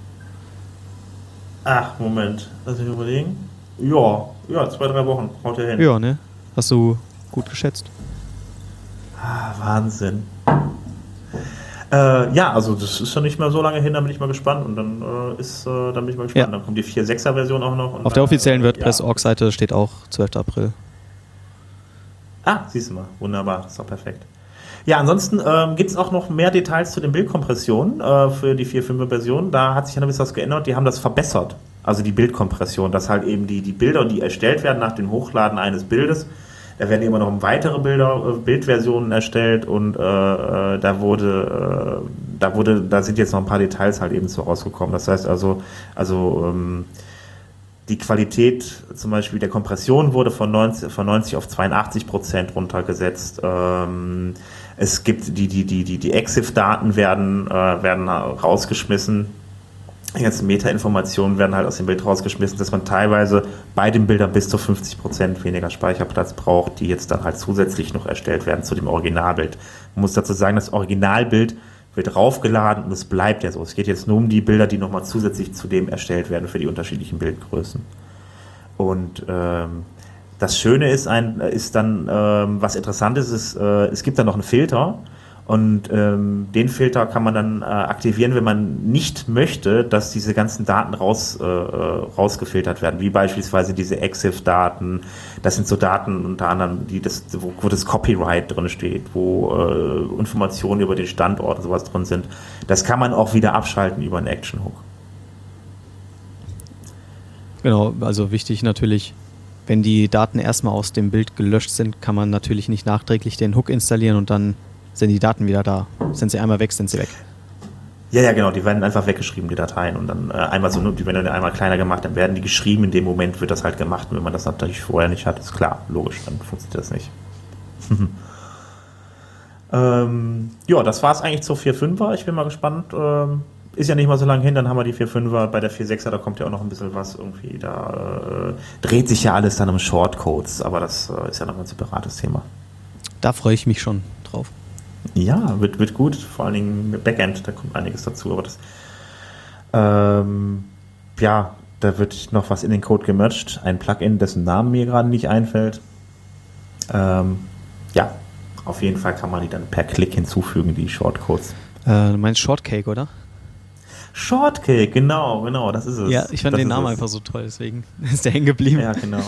Ach, Moment. Lass mich überlegen. Ja, ja, zwei, drei Wochen. Haut er hin. Ja, ne? Hast du gut geschätzt. Ah, Wahnsinn. Äh, ja, also das ist ja nicht mehr so lange hin, da bin ich mal gespannt und dann äh, ist, äh, dann bin ich mal gespannt. Ja. Dann kommt die 4.6er Version auch noch. Auf dann, der offiziellen äh, WordPress-Org-Seite steht auch 12. April. Ah, siehst du mal. Wunderbar, ist doch perfekt. Ja, ansonsten ähm, gibt es auch noch mehr Details zu den Bildkompressionen äh, für die 4.5er Version. Da hat sich ja ein bisschen was geändert. Die haben das verbessert. Also die Bildkompression, dass halt eben die, die Bilder, die erstellt werden nach dem Hochladen eines Bildes, da werden immer noch weitere Bilder, äh, Bildversionen erstellt und äh, äh, da wurde, äh, da wurde, da sind jetzt noch ein paar Details halt eben so rausgekommen. Das heißt also, also ähm, die Qualität zum Beispiel der Kompression wurde von 90, von 90 auf 82 Prozent runtergesetzt. Ähm, es gibt die, die, die, die, die EXIF-Daten werden, äh, werden rausgeschmissen. Die ganzen Meta-Informationen werden halt aus dem Bild rausgeschmissen, dass man teilweise bei den Bildern bis zu 50 Prozent weniger Speicherplatz braucht, die jetzt dann halt zusätzlich noch erstellt werden zu dem Originalbild. Man muss dazu sagen, das Originalbild wird raufgeladen und es bleibt ja so. Es geht jetzt nur um die Bilder, die nochmal zusätzlich zu dem erstellt werden für die unterschiedlichen Bildgrößen. Und ähm, das Schöne ist, ein, ist dann, ähm, was interessant ist, ist äh, es gibt dann noch einen Filter und ähm, den Filter kann man dann äh, aktivieren, wenn man nicht möchte, dass diese ganzen Daten raus, äh, äh rausgefiltert werden, wie beispielsweise diese EXIF-Daten. Das sind so Daten unter anderem, die das, wo, wo das Copyright drin steht, wo äh, Informationen über den Standort und sowas drin sind. Das kann man auch wieder abschalten über einen Action Hook. Genau, also wichtig natürlich, wenn die Daten erstmal aus dem Bild gelöscht sind, kann man natürlich nicht nachträglich den Hook installieren und dann sind die Daten wieder da. Sind sie einmal weg, sind sie weg. Ja, ja, genau, die werden einfach weggeschrieben, die Dateien. Und dann äh, einmal so, die werden dann einmal kleiner gemacht, dann werden die geschrieben, in dem Moment wird das halt gemacht. Und wenn man das natürlich vorher nicht hat, ist klar, logisch, dann funktioniert das nicht. ähm, ja, das war es eigentlich zur 4.5er. Ich bin mal gespannt. Ähm, ist ja nicht mal so lange hin, dann haben wir die 4.5er. Bei der 4.6er, da kommt ja auch noch ein bisschen was irgendwie. Da äh, dreht sich ja alles dann um Shortcodes, aber das äh, ist ja noch ein separates Thema. Da freue ich mich schon drauf. Ja, wird, wird gut. Vor allen Dingen Backend, da kommt einiges dazu. Aber das, ähm, ja, da wird noch was in den Code gemerged. Ein Plugin, dessen Namen mir gerade nicht einfällt. Ähm, ja, auf jeden Fall kann man die dann per Klick hinzufügen, die Shortcodes. Äh, du meinst Shortcake, oder? Shortcake, genau, genau, das ist es. Ja, ich fand das den Namen es. einfach so toll, deswegen ist der hängen geblieben. Ja, genau.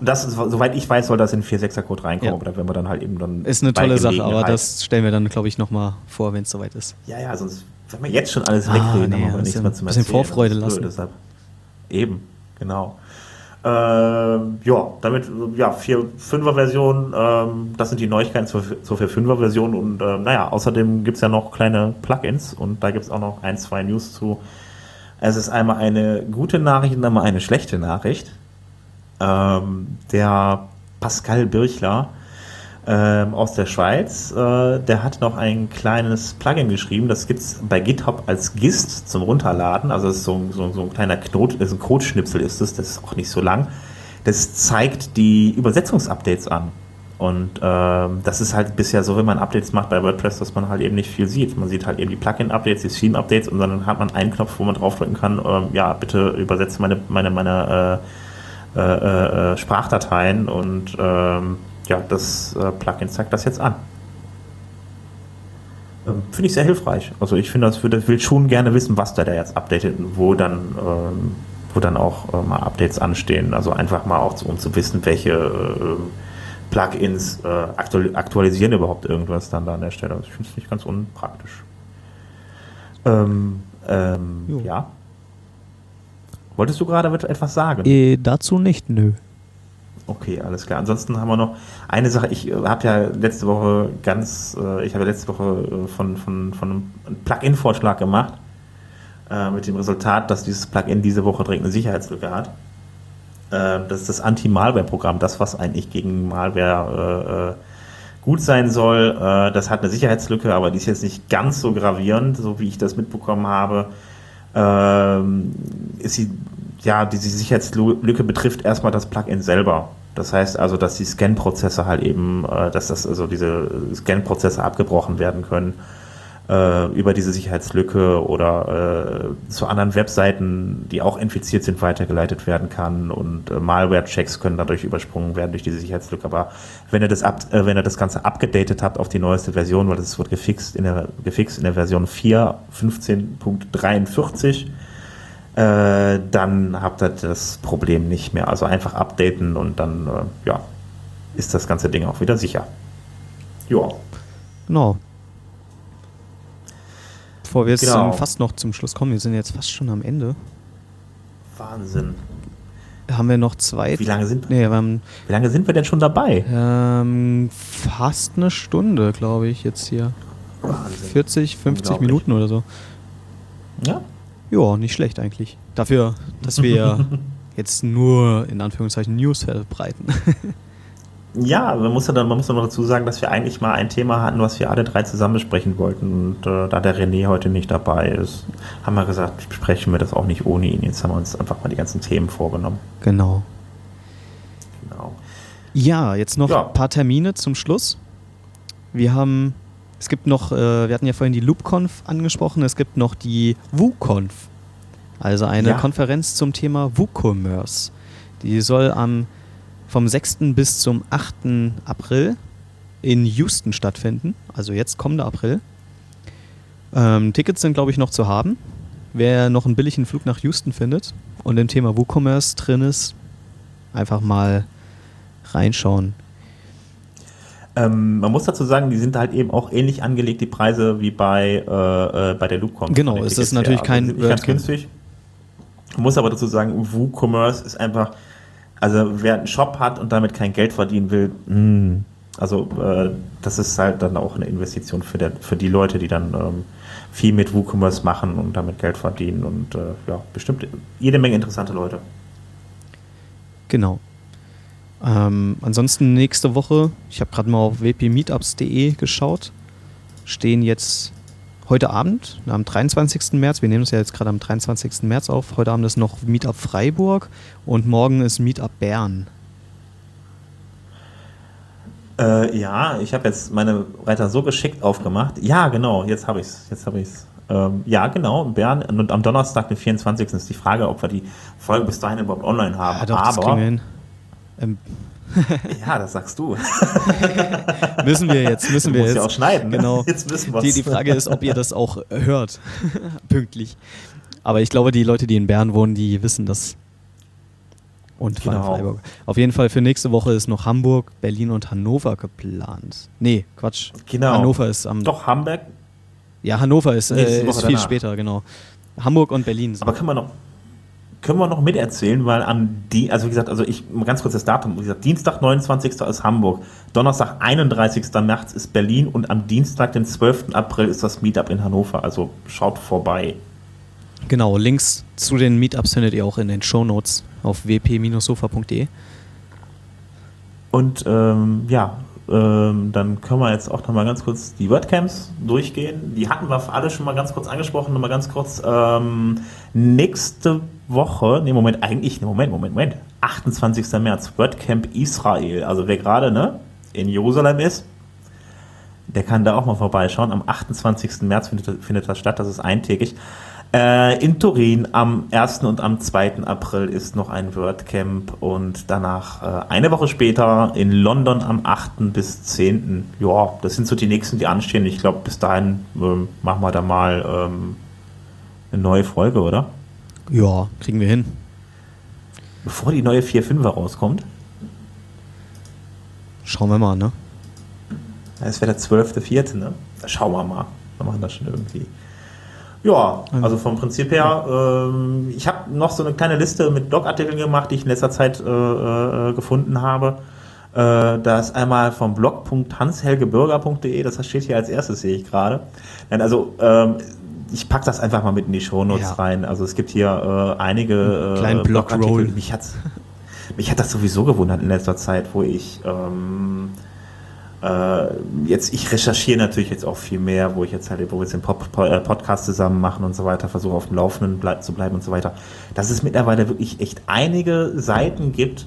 Und das ist, soweit ich weiß, soll das in 4.6er-Code reinkommen, Ja. wenn wir dann halt eben dann. Ist eine tolle Sache, aber das stellen wir dann, glaube ich, nochmal vor, wenn es soweit ist. Ja, ja, sonst, wenn wir jetzt schon alles Ah, wegreden, nee, dann haben wir ein nichts bisschen- mehr bisschen Erzählen. Vorfreude Das ist lassen. deshalb. Eben, genau. Ähm, ja, damit, ja, 4.5er-Version, ähm, das sind die Neuigkeiten zur, zur 4.5er-Version und ähm, naja, außerdem gibt es ja noch kleine Plugins und da gibt es auch noch ein, zwei News zu. Es ist einmal eine gute Nachricht und einmal eine schlechte Nachricht. Ähm, der Pascal Birchler ähm, aus der Schweiz, äh, der hat noch ein kleines Plugin geschrieben, das gibt es bei GitHub als GIST zum Runterladen, also das ist so, so, so ein kleiner Knot, das ist ein Codeschnipsel ist es, das ist auch nicht so lang. Das zeigt die Übersetzungsupdates an. Und ähm, das ist halt bisher so, wenn man Updates macht bei WordPress, dass man halt eben nicht viel sieht. Man sieht halt eben die Plugin-Updates, die Theme-Updates und dann hat man einen Knopf, wo man draufdrücken kann, ähm, ja, bitte übersetze meine, meine, meine äh, äh, äh, Sprachdateien und ähm, ja, das äh, Plugin zeigt das jetzt an. Ähm, finde ich sehr hilfreich. Also ich finde, das würde, will schon gerne wissen, was der da jetzt updatet und wo dann, ähm, wo dann auch äh, mal Updates anstehen. Also einfach mal auch, zu, um zu wissen, welche äh, Plugins äh, aktual, aktualisieren überhaupt irgendwas dann da an der Stelle. Also ich finde es nicht ganz unpraktisch. Ähm, ähm, ja. Wolltest du gerade etwas sagen? Äh, dazu nicht, nö. Okay, alles klar. Ansonsten haben wir noch eine Sache. Ich äh, habe ja letzte Woche ganz, äh, ich habe ja letzte Woche äh, von, von, von einem Plugin-Vorschlag gemacht, äh, mit dem Resultat, dass dieses Plugin diese Woche dringend eine Sicherheitslücke hat. Das ist das Anti-Malware-Programm, das, was eigentlich gegen Malware gut sein soll. Das hat eine Sicherheitslücke, aber die ist jetzt nicht ganz so gravierend, so wie ich das mitbekommen habe. Ähm, ist sie, ja, diese Sicherheitslücke betrifft erstmal das Plugin selber. Das heißt also, dass die Scan-Prozesse halt eben, äh, dass das also diese Scan-Prozesse abgebrochen werden können äh, über diese Sicherheitslücke oder äh, zu anderen Webseiten, die auch infiziert sind, weitergeleitet werden kann und äh, Malware-Checks können dadurch übersprungen werden durch diese Sicherheitslücke. Aber wenn ihr das ab, äh, wenn ihr das Ganze abgedatet habt auf die neueste Version, weil das wird gefixt in der gefixt in der Version 4 15.43 äh, dann habt ihr das Problem nicht mehr. Also einfach updaten und dann äh, ja, ist das ganze Ding auch wieder sicher. Ja. Genau. Bevor wir jetzt Genau. fast noch zum Schluss kommen, wir sind jetzt fast schon am Ende, Wahnsinn. haben wir noch zwei. Wie lange sind, Nee, wir haben wie lange sind wir denn schon dabei? ähm, fast eine Stunde, glaube ich, jetzt hier. Wahnsinn. 40, 50 Unglaublich. Minuten oder so. Ja. Ja, nicht schlecht eigentlich. Dafür, dass wir jetzt nur in Anführungszeichen News verbreiten. Ja, man muss ja dann, man muss dann noch dazu sagen, dass wir eigentlich mal ein Thema hatten, was wir alle drei zusammen besprechen wollten. Und äh, da der René heute nicht dabei ist, haben wir gesagt, besprechen wir das auch nicht ohne ihn. Jetzt haben wir uns einfach mal die ganzen Themen vorgenommen. genau. Genau. Ja, jetzt noch Ja. ein paar Termine zum Schluss. Wir haben, es gibt noch, äh, wir hatten ja vorhin die LoopConf angesprochen, es gibt noch die WooConf. Also eine Ja. Konferenz zum Thema WooCommerce. Die soll am vom 6. bis zum 8. April in Houston stattfinden, also jetzt kommender April. Ähm, Tickets sind, glaube ich, noch zu haben. Wer noch einen billigen Flug nach Houston findet und im Thema WooCommerce drin ist, einfach mal reinschauen. Ähm, man muss dazu sagen, die sind halt eben auch ähnlich angelegt, die Preise, wie bei, äh, äh, bei der LoopCon. Genau, es ist natürlich her. kein sind nicht ganz günstig. Ich muss aber dazu sagen, WooCommerce ist einfach, also wer einen Shop hat und damit kein Geld verdienen will, mh, hm, also äh, das ist halt dann auch eine Investition für, der, für die Leute, die dann ähm, viel mit WooCommerce machen und damit Geld verdienen und äh, ja, bestimmt jede Menge interessante Leute. Genau. Ähm, ansonsten nächste Woche, ich habe gerade mal auf wpmeetups.de geschaut, stehen jetzt heute Abend, am 23. März, wir nehmen es ja jetzt gerade am 23. März auf, heute Abend ist noch Meetup Freiburg und morgen ist Meetup Bern. Äh, ja, ich habe jetzt meine Reiter so geschickt aufgemacht. Ja, genau, jetzt habe ich es. Jetzt habe ich es. Ähm, ja, genau, Bern. Und am Donnerstag, den 24. ist die Frage, ob wir die Folge bis dahin überhaupt online haben. Ja, doch, Aber, das wir hin. Ähm. ja, das sagst du. müssen wir jetzt, müssen du wir jetzt. ja auch schneiden. Ne? Genau. Jetzt müssen wir Die, die Frage ist, ob ihr das auch hört. Pünktlich. Aber ich glaube, die Leute, die in Bern wohnen, die wissen das und genau. Freiburg. Auf jeden Fall für nächste Woche ist noch Hamburg, Berlin und Hannover geplant. Nee, Quatsch. Genau. Hannover ist am. Doch, Hamburg. Ja, Hannover ist, äh, ist viel später, genau. Hamburg und Berlin. Sind. Aber können wir noch, können wir noch miterzählen, weil am die, also wie gesagt, also ich ganz kurz das Datum, wie gesagt, Dienstag 29. ist Hamburg, Donnerstag 31. März ist Berlin und am Dienstag, den 12. April ist das Meetup in Hannover. Also schaut vorbei. Genau, Links zu den Meetups findet ihr auch in den Show Notes auf wp-sofa.de. Und ähm, ja, ähm, dann können wir jetzt auch noch mal ganz kurz die WordCamps durchgehen. Die hatten wir alle schon mal ganz kurz angesprochen. Noch mal ganz kurz. Ähm, nächste Woche, nee, Moment, eigentlich, nee, Moment, Moment, Moment. 28. März, WordCamp Israel. Also wer gerade ne, in Jerusalem ist, der kann da auch mal vorbeischauen. Am 28. März findet, findet das statt. Das ist eintägig. Äh, in Turin am 1. und am 2. April ist noch ein WordCamp und danach äh, eine Woche später in London am 8. bis 10. Ja, das sind so die nächsten, die anstehen. Ich glaube, bis dahin ähm, machen wir da mal ähm, eine neue Folge, oder? Ja, kriegen wir hin. Bevor die neue 4.5er rauskommt. Schauen wir mal, ne? Es wäre der 12.4., ne? Schauen wir mal. Wir machen das schon irgendwie. Ja, also vom Prinzip her, ähm, ich habe noch so eine kleine Liste mit Blogartikeln gemacht, die ich in letzter Zeit äh, äh, gefunden habe. Äh, da ist einmal vom blog.hanshelgebürger.de, das steht hier als erstes, sehe ich gerade. Also ähm, ich packe das einfach mal mit in die Shownotes ja. rein. Also es gibt hier äh, einige äh, Blogartikel. Mich, hat's, mich hat das sowieso gewundert in letzter Zeit, wo ich ähm, äh, jetzt, ich recherchiere natürlich jetzt auch viel mehr, wo ich jetzt halt, wo wir jetzt den Pop äh, Podcast zusammen machen und so weiter, versuche auf dem Laufenden bleib, zu bleiben und so weiter. Dass es mittlerweile wirklich echt einige Seiten gibt,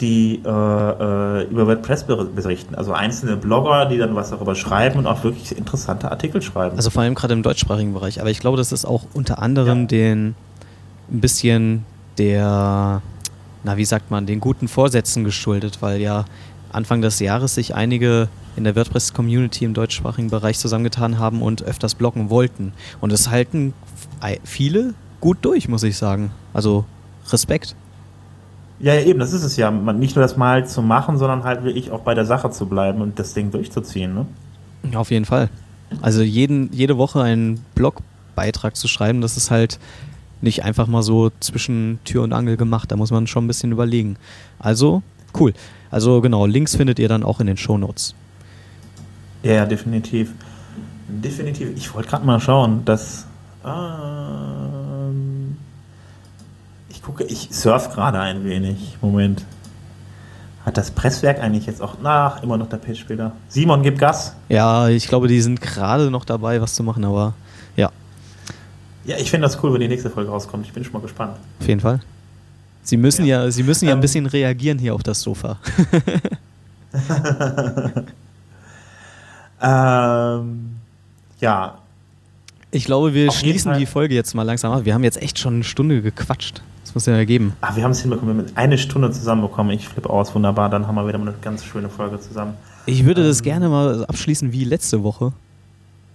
die äh, äh, über WordPress berichten. Also einzelne Blogger, die dann was darüber schreiben und auch wirklich interessante Artikel schreiben. Also vor allem gerade im deutschsprachigen Bereich. Aber ich glaube, das ist auch unter anderem ja. den ein bisschen der, na wie sagt man, den guten Vorsätzen geschuldet, weil ja Anfang des Jahres sich einige in der WordPress-Community im deutschsprachigen Bereich zusammengetan haben und öfters bloggen wollten. Und es halten viele gut durch, muss ich sagen. Also Respekt. Ja, ja, eben, das ist es ja. Nicht nur das mal zu machen, sondern halt wirklich auch bei der Sache zu bleiben und das Ding durchzuziehen. Ne? Auf jeden Fall. Also jeden, jede Woche einen Blogbeitrag zu schreiben, das ist halt nicht einfach mal so zwischen Tür und Angel gemacht. Da muss man schon ein bisschen überlegen. Also, cool. Also genau, Links findet ihr dann auch in den Shownotes. Ja, ja, definitiv. Definitiv. Ich wollte gerade mal schauen, dass. Ähm, ich gucke, ich surf gerade ein wenig. Moment. Hat das Presswerk eigentlich jetzt auch nach immer noch der Pitchbilder? Simon, gib Gas. Ja, ich glaube, die sind gerade noch dabei, was zu machen, aber ja. Ja, ich finde das cool, wenn die nächste Folge rauskommt. Ich bin schon mal gespannt. Auf jeden Fall. Sie müssen ja, ja Sie müssen ja ähm, ein bisschen reagieren hier auf das Sofa. ähm, ja. Ich glaube, wir schließen die Folge jetzt mal langsam ab. Wir haben jetzt echt schon eine Stunde gequatscht. Das muss ja ergeben. Ach, wir haben es hinbekommen. Wir haben eine Stunde zusammenbekommen. Ich flippe aus. Wunderbar. Dann haben wir wieder eine ganz schöne Folge zusammen. Ich würde ähm, das gerne mal abschließen wie letzte Woche.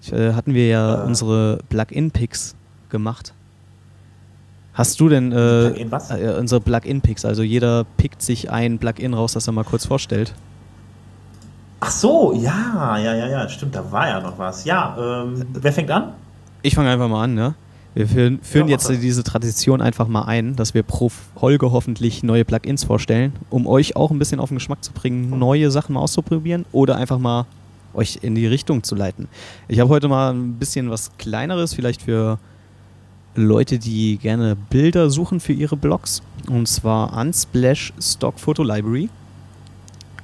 Ich, äh, hatten wir ja äh, unsere Plug-in-Picks gemacht. Hast du denn äh, Plugin was? Äh, unsere Plugin-Picks? Also jeder pickt sich ein Plugin raus, das er mal kurz vorstellt. Ach so, ja, ja, ja, ja, stimmt, da war ja noch was. Ja, ähm, wer fängt an? Ich fange einfach mal an, ja. Wir führen, führen ja, jetzt diese Tradition einfach mal ein, dass wir pro Folge hoffentlich neue Plugins vorstellen, um euch auch ein bisschen auf den Geschmack zu bringen, neue Sachen mal auszuprobieren oder einfach mal euch in die Richtung zu leiten. Ich habe heute mal ein bisschen was Kleineres, vielleicht für Leute, die gerne Bilder suchen für ihre Blogs. Und zwar Unsplash Stock Photo Library.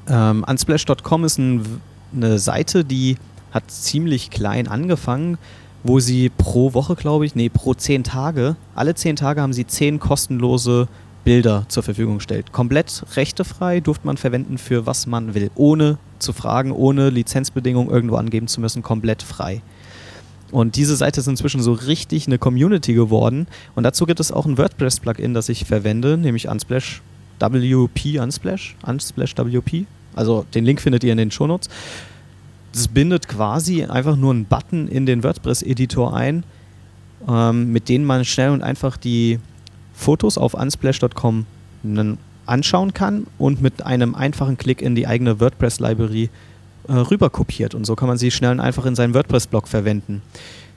Ähm, Unsplash.com ist ein, eine Seite, die hat ziemlich klein angefangen, wo sie pro Woche, glaube ich, nee, pro zehn Tage, alle zehn Tage haben sie zehn kostenlose Bilder zur Verfügung gestellt. Komplett rechtefrei durfte man verwenden für was man will, ohne zu fragen, ohne Lizenzbedingungen irgendwo angeben zu müssen, komplett frei. Und diese Seite ist inzwischen so richtig eine Community geworden. Und dazu gibt es auch ein WordPress-Plugin, das ich verwende, nämlich Unsplash WP Unsplash, Unsplash WP. Also den Link findet ihr in den Shownotes. Das bindet quasi einfach nur einen Button in den WordPress-Editor ein, ähm, mit denen man schnell und einfach die Fotos auf unsplash.com anschauen kann und mit einem einfachen Klick in die eigene WordPress-Library äh, rüber kopiert. Und so kann man sie schnell und einfach in seinen WordPress-Blog verwenden.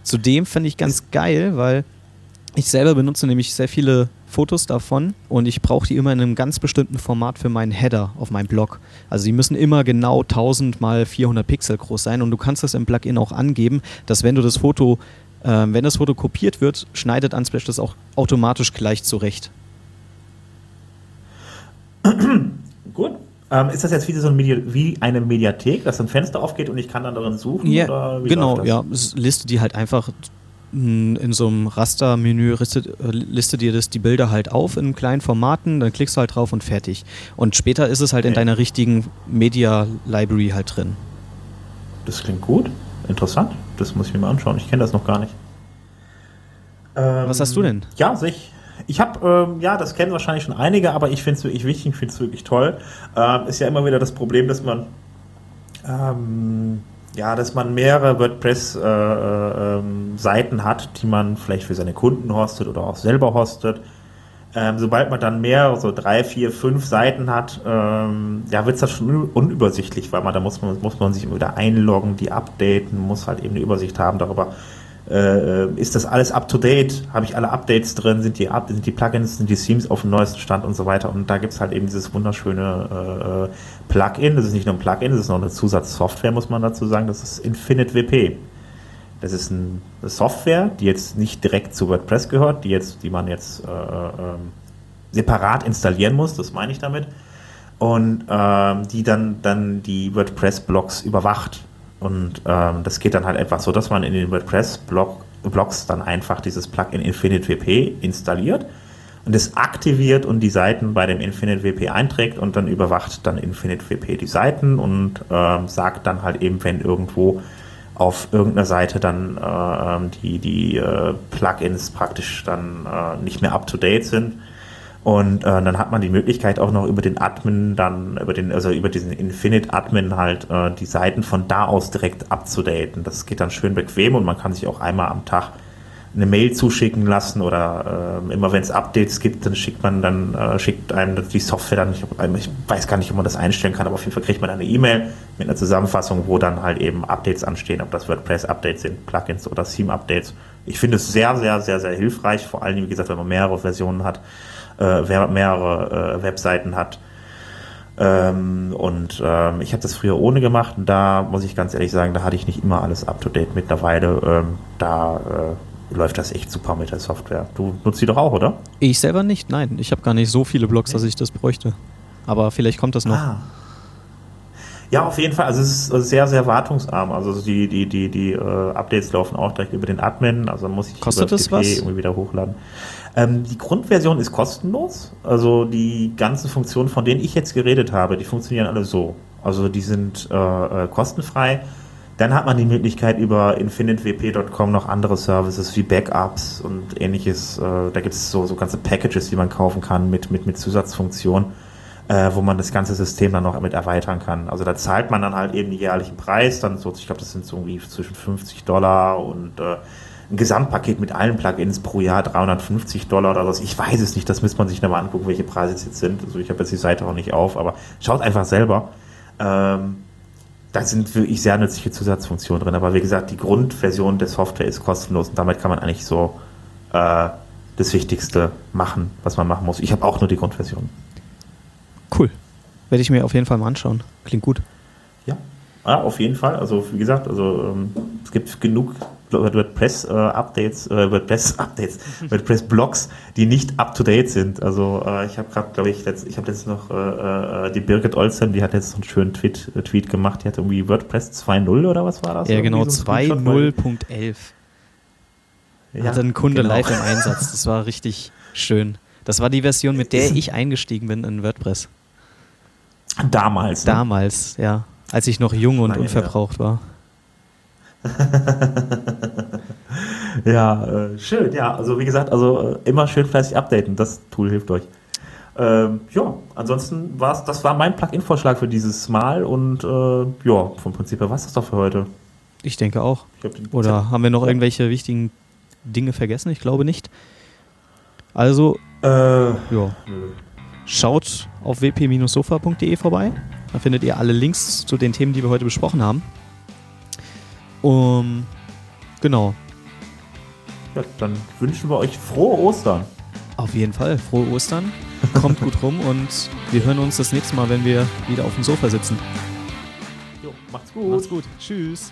Zudem finde ich ganz geil, weil ich selber benutze nämlich sehr viele Fotos davon und ich brauche die immer in einem ganz bestimmten Format für meinen Header auf meinem Blog. Also die müssen immer genau 1000 mal 400 Pixel groß sein und du kannst das im Plugin auch angeben, dass wenn du das Foto, äh, wenn das Foto kopiert wird, schneidet Unsplash das auch automatisch gleich zurecht. Gut. Ähm, ist das jetzt wie, so ein Medi wie eine Mediathek, dass ein Fenster aufgeht und ich kann dann darin suchen? Ja, genau, ja. Es listet die halt einfach in so einem Rastermenü listet, listet dir das die Bilder halt auf in kleinen Formaten, dann klickst du halt drauf und fertig. Und später ist es halt okay. in deiner richtigen Media Library halt drin. Das klingt gut, interessant. Das muss ich mir mal anschauen. Ich kenne das noch gar nicht. Ähm, Was hast du denn? Ja, sich. Ich habe, ähm, ja, das kennen wahrscheinlich schon einige, aber ich finde es wirklich wichtig, ich finde es wirklich toll. Ähm, ist ja immer wieder das Problem, dass man, ähm, ja, dass man mehrere WordPress-Seiten äh, äh, hat, die man vielleicht für seine Kunden hostet oder auch selber hostet. Ähm, sobald man dann mehr, so drei, vier, fünf Seiten hat, ähm, ja, wird es das schon unübersichtlich, weil man da muss man, muss man sich wieder einloggen, die updaten, muss halt eben eine Übersicht haben darüber, äh, ist das alles up to date? Habe ich alle Updates drin? Sind die, sind die Plugins, sind die Themes auf dem neuesten Stand und so weiter? Und da gibt es halt eben dieses wunderschöne äh, Plugin. Das ist nicht nur ein Plugin, das ist noch eine Zusatzsoftware, muss man dazu sagen. Das ist Infinite WP. Das ist eine Software, die jetzt nicht direkt zu WordPress gehört, die jetzt, die man jetzt äh, äh, separat installieren muss, das meine ich damit. Und ähm, die dann, dann die WordPress-Blogs überwacht. Und ähm, das geht dann halt einfach so, dass man in den WordPress-Blogs dann einfach dieses Plugin InfiniteWP installiert und es aktiviert und die Seiten bei dem InfiniteWP einträgt und dann überwacht dann InfiniteWP die Seiten und ähm, sagt dann halt eben, wenn irgendwo auf irgendeiner Seite dann äh, ähm, die, die äh, Plugins praktisch dann äh, nicht mehr up to date sind, und äh, dann hat man die Möglichkeit auch noch über den Admin dann, über den, also über diesen Infinite Admin halt äh, die Seiten von da aus direkt abzudaten. Das geht dann schön bequem und man kann sich auch einmal am Tag eine Mail zuschicken lassen oder äh, immer wenn es Updates gibt, dann schickt man dann, äh, schickt einem die Software dann, ich, ich, weiß gar nicht, ob man das einstellen kann, aber auf jeden Fall kriegt man eine E-Mail mit einer Zusammenfassung, wo dann halt eben Updates anstehen, ob das WordPress-Updates sind, Plugins oder Theme-Updates. Ich finde es sehr, sehr, sehr, sehr hilfreich, vor allem, wie gesagt, wenn man mehrere Versionen hat äh, mehrere äh, Webseiten hat. Ähm, und ähm, ich habe das früher ohne gemacht und da muss ich ganz ehrlich sagen, da hatte ich nicht immer alles up to date. Mittlerweile, ähm, da äh, läuft das echt super mit der Software. Du nutzt die doch auch, oder? Ich selber nicht, nein. Ich habe gar nicht so viele Blogs, dass ich das bräuchte. Aber vielleicht kommt das noch. Ah. Ja, auf jeden Fall. Also es ist sehr, sehr wartungsarm. Also die, die, die, die äh, Updates laufen auch direkt über den Admin. Also muss ich Kostet das was? irgendwie wieder hochladen. Ähm, die Grundversion ist kostenlos. Also die ganzen Funktionen, von denen ich jetzt geredet habe, die funktionieren alle so. Also die sind äh, äh kostenfrei. Dann hat man die Möglichkeit über infinitewp.com noch andere Services wie Backups und ähnliches. Äh, da gibt es so, so ganze Packages, die man kaufen kann mit, mit, mit Zusatzfunktionen, äh, wo man das ganze System dann noch mit erweitern kann. Also da zahlt man dann halt eben den jährlichen Preis, dann so, ich glaube, das sind so irgendwie zwischen 50 Dollar und äh, Gesamtpaket mit allen Plugins pro Jahr 350 Dollar oder was. Ich weiß es nicht, das müsste man sich nochmal angucken, welche Preise es jetzt sind. Also ich habe jetzt die Seite auch nicht auf, aber schaut einfach selber. Ähm, da sind wirklich sehr nützliche Zusatzfunktionen drin. Aber wie gesagt, die Grundversion der Software ist kostenlos und damit kann man eigentlich so äh, das Wichtigste machen, was man machen muss. Ich habe auch nur die Grundversion. Cool. Werde ich mir auf jeden Fall mal anschauen. Klingt gut. Ja, ja auf jeden Fall. Also wie gesagt, also ähm, es gibt genug WordPress-Updates, äh, WordPress-Updates, WordPress-Blogs, die nicht up-to-date sind. Also äh, ich habe gerade, glaube ich, letzt, ich habe jetzt noch äh, äh, die Birgit Olsen, die hat jetzt so einen schönen Tweet, äh, Tweet gemacht, die hat irgendwie WordPress 2.0 oder was war das? Ja, genau, so 2.0.11. Ja, hatte ein Kunde genau. live im Einsatz. Das war richtig schön. Das war die Version, mit der ich eingestiegen bin in WordPress. Damals. Ne? Damals, ja. Als ich noch jung und Nein, unverbraucht ja. war. ja, äh, schön. Ja, also wie gesagt, also äh, immer schön fleißig updaten. Das Tool hilft euch. Ähm, ja, ansonsten war es, das war mein Plugin-Vorschlag für dieses Mal und äh, ja, vom Prinzip her war es das doch für heute. Ich denke auch. Ich Oder haben wir noch irgendwelche wichtigen Dinge vergessen? Ich glaube nicht. Also, äh, ja. Schaut auf wp-sofa.de vorbei. Da findet ihr alle Links zu den Themen, die wir heute besprochen haben. Um, genau. Ja, dann wünschen wir euch frohe Ostern. Auf jeden Fall, frohe Ostern. Kommt gut rum und wir hören uns das nächste Mal, wenn wir wieder auf dem Sofa sitzen. Jo, macht's gut. Macht's gut. Tschüss.